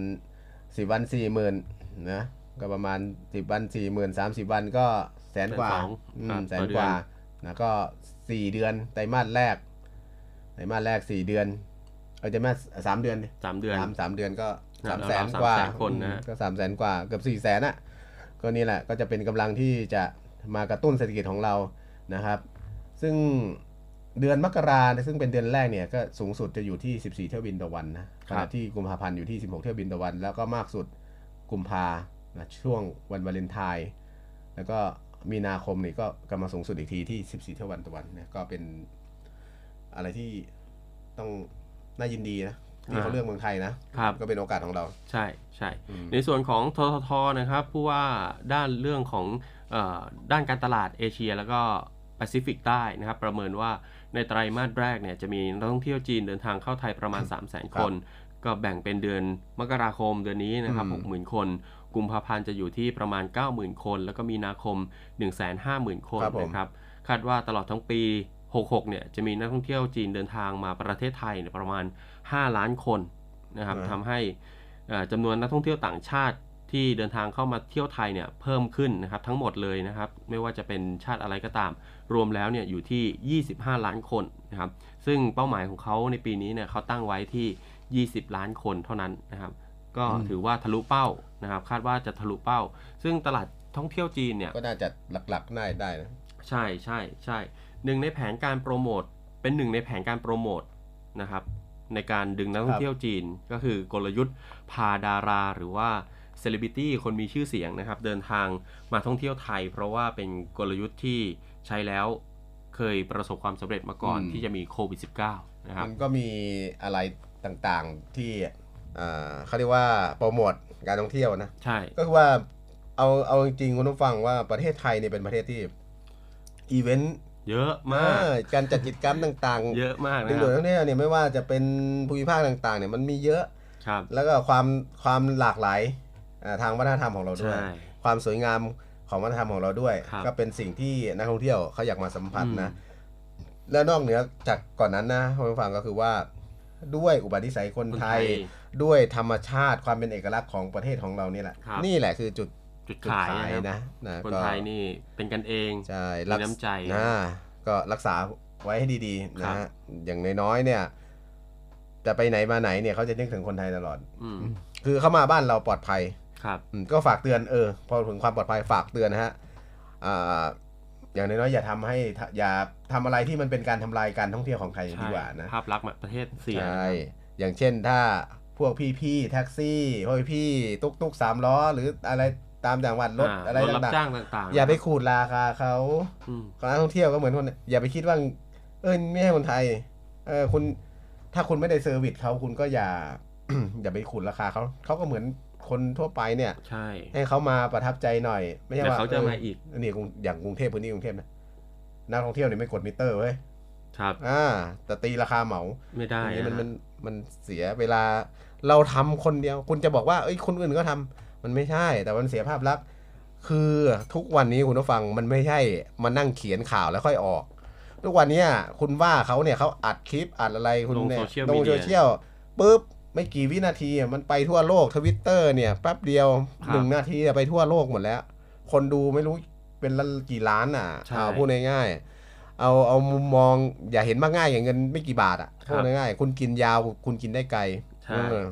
10วัน 40,000นะ ก็ประมาณ10วัน40,000 30วันก็แสนกว่าแสนสองอืครัมบแสต่นอเดือนกว่านะก็4เดือนไตรมาสแรกไตรมาสแรก4เดือน เอาไตรมาสสามเดือนดิสามเดือนสามสามเดือนก็ครัสาบมแสนราวๆกว่า300,000คนนะฮะก็สามแสนกว่าเกือบสี่แสนอะก็นี่แหละก็จะเป็นกำลังที่จะมากระตุ้นเศรษฐกิจของเรานะครับ ซึ่งเดือนมกราเนี่ยซึ่งเป็นเดือนแรกเนี่ยก็สูงสุดจะอยู่ที่ 14 เที่ยวบินต่อวันนะขณะที่กุมภาพันธ์อยู่ที่ 16 เที่ยวบินต่อวัน แล้วก็มากสุดกุมภา นะช่วงวันวาเลนไทน์แล้วก็มีนาคมนี่ก็กำลังสูงสุดอีกทีที่ 14 เที่ยววันต่อวันเนี่ยก็เป็นอะไรที่ต้องน่ายินดีนะที่เขาอ่าเลือกเมืองไทยนะครับก็เป็นโอกาสของเรา ใช่ใช่อืมในส่วนของทททนะครับผู้ว่าด้านเรื่องของเออด้านการตลาดเอเชีย แล้วก็แปซิฟิกใต้นะครับ ประเมินว่าในไตรมาสแรกเนี่ยจะมีนักท่องเที่ยวจีนเดินทางเข้าไทยประมาณ 3 0 0 0 0 0 คน ก็แบ่งเป็นเดือนมกราคมเดือนนี้นะครับอืม60,000 คน กุมภาพันธ์จะอยู่ที่ประมาณ 90,000 คน แล้วก็มีนาคม 150,000 คนครับผมนะครับคาดว่าตลอดทั้งปี 66 เนี่ยจะมีนักท่องเที่ยวจีนเดินทางมาประเทศไทยเนี่ยประมาณ 5 ล้านคนนะครับอ่าทำให้เอ่อจำนวนนักท่องเที่ยวต่างชาติที่เดินทางเข้ามาเที่ยวไทยเนี่ยเพิ่มขึ้นนะครับทั้งหมดเลยนะครับไม่ว่าจะเป็นชาติอะไรก็ตาม รวมแล้วเนี่ยอยู่ที่ 25 ล้านคนนะครับซึ่งเป้าหมายของเขาในปีนี้เนี่ยเขาตั้งไว้ที่ 20 ล้านคนเท่านั้นนะครับก็ถือว่าทะลุเป้า นะครับคาดว่าจะทะลุเป้า ซึ่งตลาดท่องเที่ยวจีนเนี่ยก็น่าจะหลักๆได้ได้นะใช่ใช่ใช่หนึ่งในแผนการโปรโมทเป็นหนึ่งในแผนการโปรโมทนะครับในการดึงนักท่องเที่ยวจีนก็คือกลยุทธ์พาดาราหรือว่าเซเลบริตี้คนมีชื่อเสียงนะครับ เดินทางมาท่องเที่ยวไทย เพราะว่าเป็นกลยุทธ์ที่ใช้แล้วเคยประสบความสำเร็จมาก่อนอืมที่จะมีโควิด -19 นะครับมันก็มีอะไรต่างๆที่อ่าเขาเรียกว่าโปรโมท การท่องเที่ยวนะ ใช่ ก็คือว่าเอาเอาจริงๆคุณผู้ฟังว่าประเทศไทยเนี่ยเป็นประเทศที่อีเวนต์เยอะมากอ่าการจัดกิจกรรมต่างๆ เยอะมากดึนะงคดูดรับนักท่องเที่ยวเนี่ยไม่ว่าจะเป็นภูมิภาคต่างๆเนี่ยมันมีเยอะครับ แล้วก็ความความหลากหลายอ่าทางวัฒนธรรมของเราด้วยใช่ความสวยงามของวัฒนธรรมของเราด้วยครับก็เป็นสิ่งที่นักท่องเที่ยวเขาอยากมาสัมผัสอืมนะแล้วนอกเหนือจากก่อนนั้นนะคุณผู้ฟังก็คือว่าด้วยอุปนิสัยคนไทย ด้วยธรรมชาติความเป็นเอกลักษณ์ของประเทศของเรานี่แหละ ครับ นี่แหละคือจุดจุดจุดขายขายนะครับนะนะคนก็ไทยนี่เป็นกันเอง ใช่มีน้ำใจนะก็รักษาไว้ให้ดีๆนะฮะอย่างน้อยๆเนี่ย จะไปไหนมาไหนเนี่ยเขาจะนึกถึงคนไทยตลอด อืมคือเขามาบ้านเราปลอดภัย ครับ อืมก็ฝากเตือนเออพอถึงความปลอดภัยฝากเตือนนะฮะอ่าอย่างน้อยๆอย่าทำให้อย่าทำอะไรที่มันเป็นการทำลายการท่องเที่ยวของไทยดีกว่านะภาพลักษณ์ประเทศเสีย ใช่อย่างเช่นถ้า พวกพี่ๆแท็กซี่พวกพี่ๆตุ๊กตุ๊กสามล้อ หรืออะไรตามจังหวัดรถอ่าอะไรรถรับต่างจ้างต่างๆๆอย่าไปขูดราคาเขาอืมนักท่องเที่ยวก็เหมือนคน อย่าไปคิดว่า เออไม่ใช่คนไทย เออคุณถ้าคุณไม่ได้ service เขาคุณก็อย่า อย่าไปขูดราคาเขาเขาก็เหมือนคนทั่วไปเนี่ย ใช่ ให้เขามาประทับใจหน่อย ไม่ใช่เดี๋ยวว่าเขาจะมาอีกนี่กรุงอย่างกรุงเทพพื้นที่กรุงเทพนะนักท่องเที่ยวเนี่ยไม่กดมิเตอร์เว้ย ครับอ่าแต่ตีราคาเหมาไม่ได้อันนี้มันนะมันมันเสียเวลาเราทำคนเดียว คุณจะบอกว่าเอ้ยคนอื่นก็ทำมันไม่ใช่ แต่มันเสียภาพลักษณ์คือทุกวันนี้คุณผู้ฟังมันไม่ใช่มานั่งเขียนข่าวแล้วค่อยออก ทุกวันเนี้ยคุณว่าเขาเนี่ยเขาอัดคลิปอัดอะไรคุณลงเนี่ยโซเชียลลงมีโซเดียเชียลปุ๊บไม่กี่วินาทีอะมันไปทั่วโลกทวิตเตอร์เนี่ยแป๊บเดียวครับหนึ่งนาทีอะไปทั่วโลกหมดแล้ว คนดูไม่รู้เป็นละกี่ล้านอะใช่เอาพูดง่ายๆ เอาเอามุมมองอย่าเห็นมาง่ายอย่างเงินไม่กี่บาทอะครับพูดง่ายๆคุณกินยาวคุณกินได้ไกลใช่เออ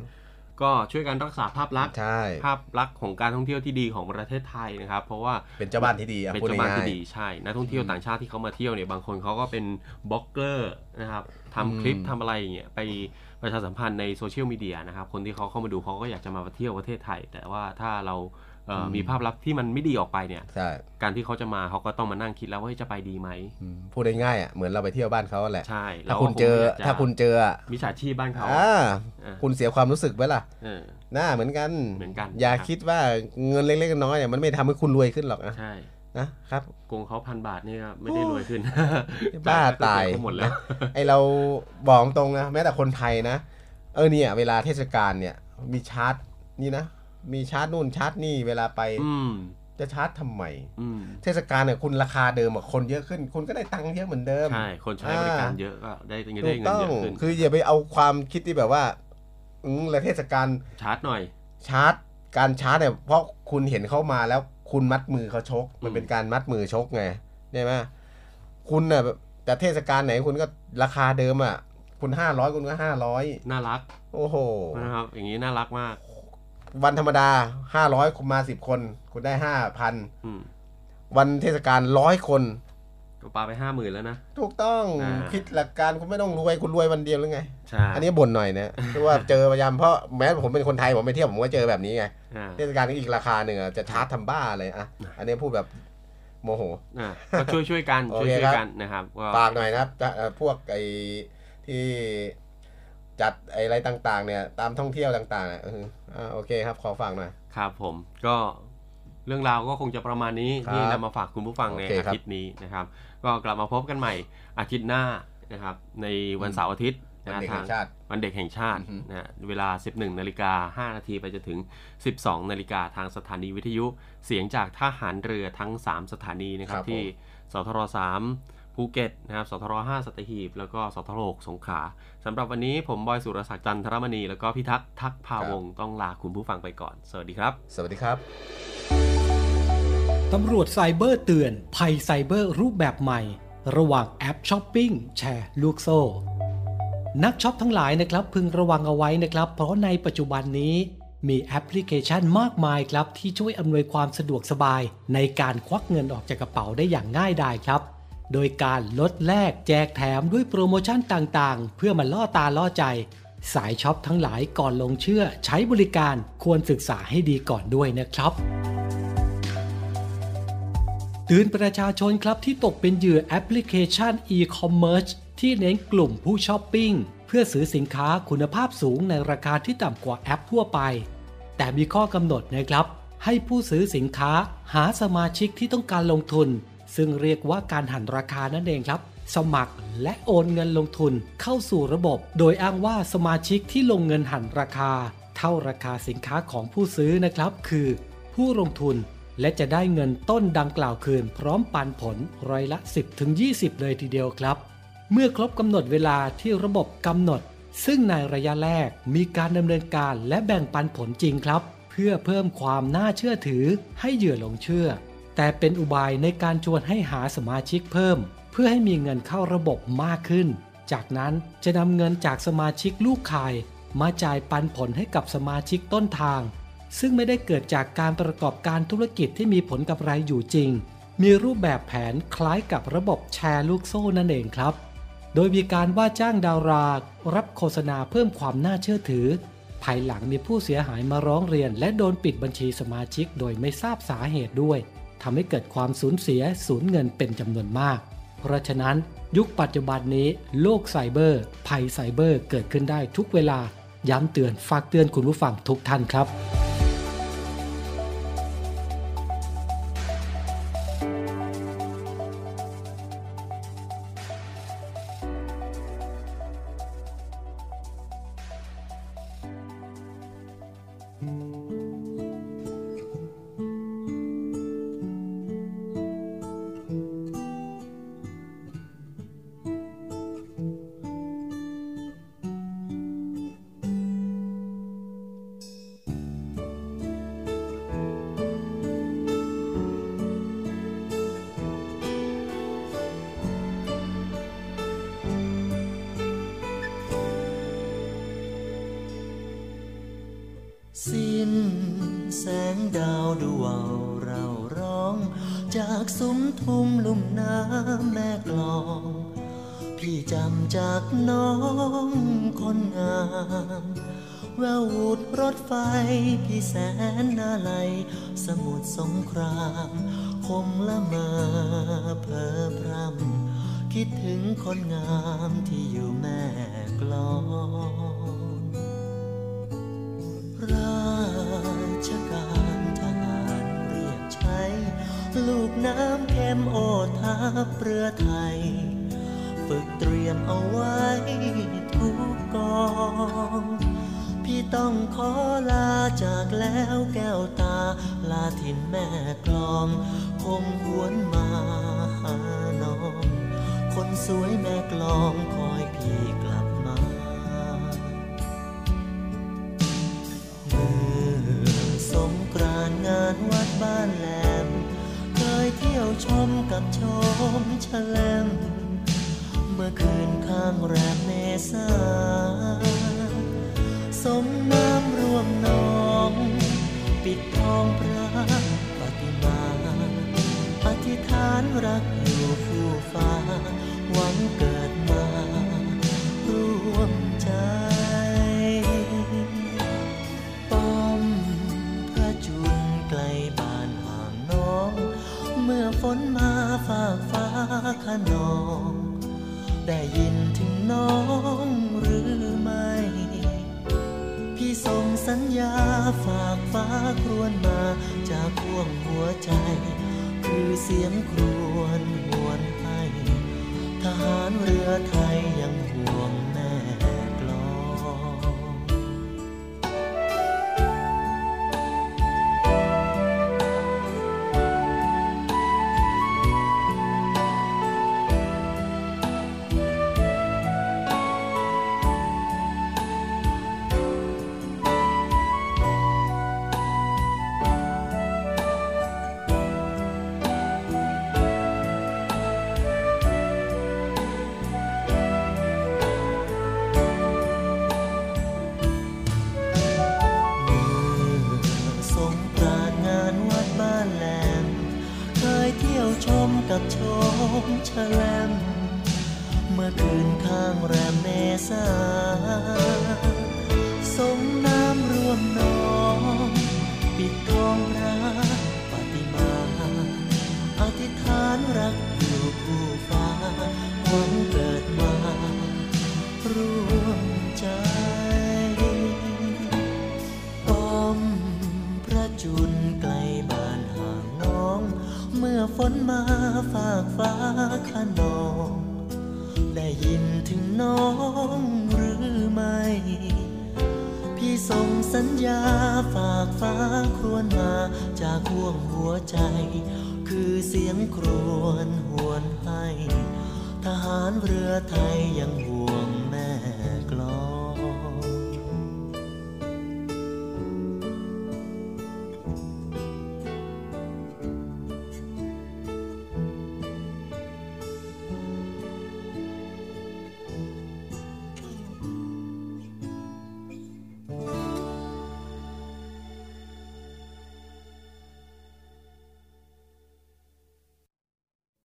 ก็ช่วยกันรักษาภาพลักษณ์ใช่ภาพลักษณ์ของการท่องเที่ยวที่ดีของประเทศไทยนะครับ เพราะว่าเป็นเจ้าบ้านที่ดีอะเป็นพูดเจ้าบ้านง่ายที่ดีใช่นักท่องเที่ยวต่างชาติที่เขามาเที่ยวเนี่ยบางคนเขาก็เป็นบล็อกเกอร์นะครับทำคลิปอืมทำอะไรอย่างเงี้ยไปประชาสัมพันธ์ในโซเชียลมีเดียนะครับคนที่เขาเข้ามาดูเขาก็อยากจะมาเที่ยวประเทศไทย แต่ว่าถ้าเราเอ่ออ มมีภาพลักษณ์ที่มันไม่ดีออกไปเนี่ยใช่การที่เขาจะมาเขาก็ต้องมานั่งคิดแล้วว่าเฮ้ยจะไปดีไหมอืมพูดง่ายๆอะเหมือนเราไปเที่ยวบ้านเขาแหละใช่ถ้าคุณเจอรก็งไม่ยกจะถ้าคุณเจออะมิจฉาชีพบ้านเขาอ่าอ่าคุณเสียความรู้สึกไหมล่ะเออน่าเหมือนกันเหมือนกัน อย่านะครับคิดว่าเงินเล็กๆน้อยๆเนี่ยมันไม่ทำให้คุณรวยขึ้นหรอกนะใช่นะครับโกงเขาพันบาทนี่ก็ไม่ได้รวยขึ้นบ้าจ่ค่ตายก๋วเตี๋วก็หมดแล้วไอเราบอกตรงนะแม้แต่คนไทยนะ เออเนี่ย เวลาเทศกาลเนี่ยมีชาร์จนี่นะ มีชาร์จนู่นชาร์จนี่เวลาไป อืมจะชาร์จทำไม อืมเทศกาลเนี่ยคุณราคาเดิมอะคนเยอะขึ้น คุณก็ได้ตังค์เยอะเหมือนเดิม ใช่ คนใช้บริการเยอะก็ได้เงินถูได้กเงินต้อเยงอะขึ้นคืออย่าไปเอาความคิดที่แบบว่า อืมแล้วเทศกาลชาร์จหน่อย ชาร์จ การชาร์จเนี่ย เพราะคุณเห็นเข้ามาแล้วคุณมัดมือเขาชก มันอืมเป็นการมัดมือชกไงใช่ไหมคุณน่ะแต่เทศกาลไหนคุณก็ราคาเดิมอะ คุณห้าร้อยคุณก็ห้าร้อยน่ารักโอ้โห นะครับ อย่างนี้น่ารักมาก วันธรรมดาห้าร้อยคุณมาสิบคน คุณได้ห้าพันอืมวันเทศกาลร้อยคน ก็ปาไปห้าหมื่นแล้วนะ ถูกต้องอ่า คิดหลักการคุณไม่ต้องรวยคุณรวยวันเดียวหรือไง ใช่อันนี้บ่นหน่อยนะคือว่าเจอประจำเพราะแม้ผมเป็นคนไทยผมไปเที่ยวผมก็เจอแบบนี้ไงอ่าเทศกาลก็อีกราคาหนึ่งอะจะชาร์จทำบ้าเลยอะอันนี้พูดแบบโมโห อ่าก็ช่วยช่วยกันโอช่วยเคช่วยครับ กันนะครับก็ฝากหน่อยนะครับจะเอ่อพวกไอ้ที่ จัดไอ้อะไรต่างๆ เนี่ย ตามท่องเที่ยวต่างๆอะเอออ่าโอเคครับ ขอฝากหน่อย ครับผมก็เรื่องราวก็คงจะประมาณนี้ครับที่นำมาฝากคุณผู้ฟังในโอเคครับอาทิตย์นี้นะครับ ก็กลับมาพบกันใหม่อาทิตย์หน้านะครับ ในวันเสาร์อาทิตย์วันนะเด็กทาแห่งงชาติวันเด็กแห่งชาติอือฮึนะฮะเวลา 11นาฬิกา5นาทีไปจนถึง 12นาฬิกาทางสถานีวิทยุเสียงจากทหารเรือทั้ง 3 สถานีนะครับครับผมที่สทร3 ภูเก็ตนะครับสทร5สัตหีบ แล้วก็สทร6สงขลาสำหรับวันนี้ผมบอยสุรศักดิ์จันทรมณี แล้วก็พี่ทักษ์ทักพาวงศ์ต้องลาคุณผู้ฟังไปก่อน สวัสดีครับ สวัสดีครับตำรวจไซเบอร์เตือน ภัยไซเบอร์รูปแบบใหม่ ระหว่างแอปช้อปปิ้งแชร์ลูกโซ่นักช็อปทั้งหลายนะครับพึงระวังเอาไว้นะครับ เพราะในปัจจุบันนี้มีแอปพลิเคชันมากมายครับ ที่ช่วยอำนวยความสะดวกสบาย ในการควักเงินออกจากกระเป๋าได้อย่างง่ายดายครับ โดยการลดแลกแจกแถมด้วยโปรโมชั่นต่างๆ เพื่อมาล่อตาล่อใจ สายช็อปทั้งหลายก่อนหลงเชื่อใช้บริการควรศึกษาให้ดีก่อนด้วยนะครับเตือนประชาชนครับที่ตกเป็นเหยื่อแอปพลิเคชัน e-commerce ที่เน้นกลุ่มผู้ช้อปปิ้ง เพื่อซื้อสินค้าคุณภาพสูงในราคาที่ต่ำกว่าแอปทั่วไป แต่มีข้อกำหนดนะครับ ให้ผู้ซื้อสินค้าหาสมาชิกที่ต้องการลงทุน ซึ่งเรียกว่าการหันราคานั่นเองครับ สมัครและโอนเงินลงทุนเข้าสู่ระบบ โดยอ้างว่าสมาชิกที่ลงเงินหันราคา เท่าราคาสินค้าของผู้ซื้อนะครับ คือ ผู้ลงทุนและจะได้เงินต้นดังกล่าวคืน พร้อมปันผลร้อยละ 10-20 เลยทีเดียวครับ เมื่อครบกำหนดเวลาที่ระบบกำหนด ซึ่งในระยะแรกมีการดำเนินการและแบ่งปันผลจริงครับ เพื่อเพิ่มความน่าเชื่อถือให้เหยื่อหลงเชื่อ แต่เป็นอุบายในการชวนให้หาสมาชิกเพิ่ม เพื่อให้มีเงินเข้าระบบมากขึ้น จากนั้นจะนำเงินจากสมาชิกลูกขาย มาจ่ายปันผลให้กับสมาชิกต้นทาง ซึ่งไม่ได้เกิดจากการประกอบการธุรกิจที่มีผลกับไรอยู่จริง มีรูปแบบแผนคล้ายกับระบบแชร์ลูกโซ่นั่นเองครับ โดยมีการว่าจ้างดารา รับโฆษณาเพิ่มความน่าเชื่อถือ ภายหลังมีผู้เสียหายมาร้องเรียน และโดนปิดบัญชีสมาชิกโดยไม่ทราบสาเหตุด้วย ทำให้เกิดความสูญเสียสูญเงินเป็นจำนวนมาก เพราะฉะนั้นยุคปัจจุบันนี้โลกไซเบอร์ ภัยไซเบอร์เกิดขึ้นได้ทุกเวลา ย้ำเตือนฝากเตือนคุณผู้ฟังทุกท่านครับ จากซุ้มทุ่มลุ่มน้ำแม่กลอง พี่จำจากน้องคนงาม แวววูดรถไฟพี่แสนนาไลยสมุทรสงครามคงละเมอเพอพรำคิดถึงคนงามที่อยู่แม่กลองราชการทหารเรียกใช้ ลูกน้ำเข้มโอทัพเรือไทย ฝึกเตรียมเอาไว้ทุกกอง พี่ต้องขอลาจากแล้วแก้วตา ลาถิ่นแม่กลอง คงหวนมาหาน้อง คนสวยแม่กลองคอยพี่กลับมาเมื่อสงกรานงานวัดบ้านแหล ชมกับชมแฉลมเมื่อคืนข้างแรมเมษาสมน้ำรวมน้อง ปิดทองพระปฏิมาอธิษฐานรักอยู่คู่ฟ้า หวังเกิดมา ร่วมใจ นมาฝากฟ้าขนอง ได้ยินถึงน้องหรือไม่ พี่ส่งสัญญาฝากฟ้าครวญมาจากห่วงหัวใจ คือเสียงครวญหวนให้ ทหารเรือไทยยังห่วง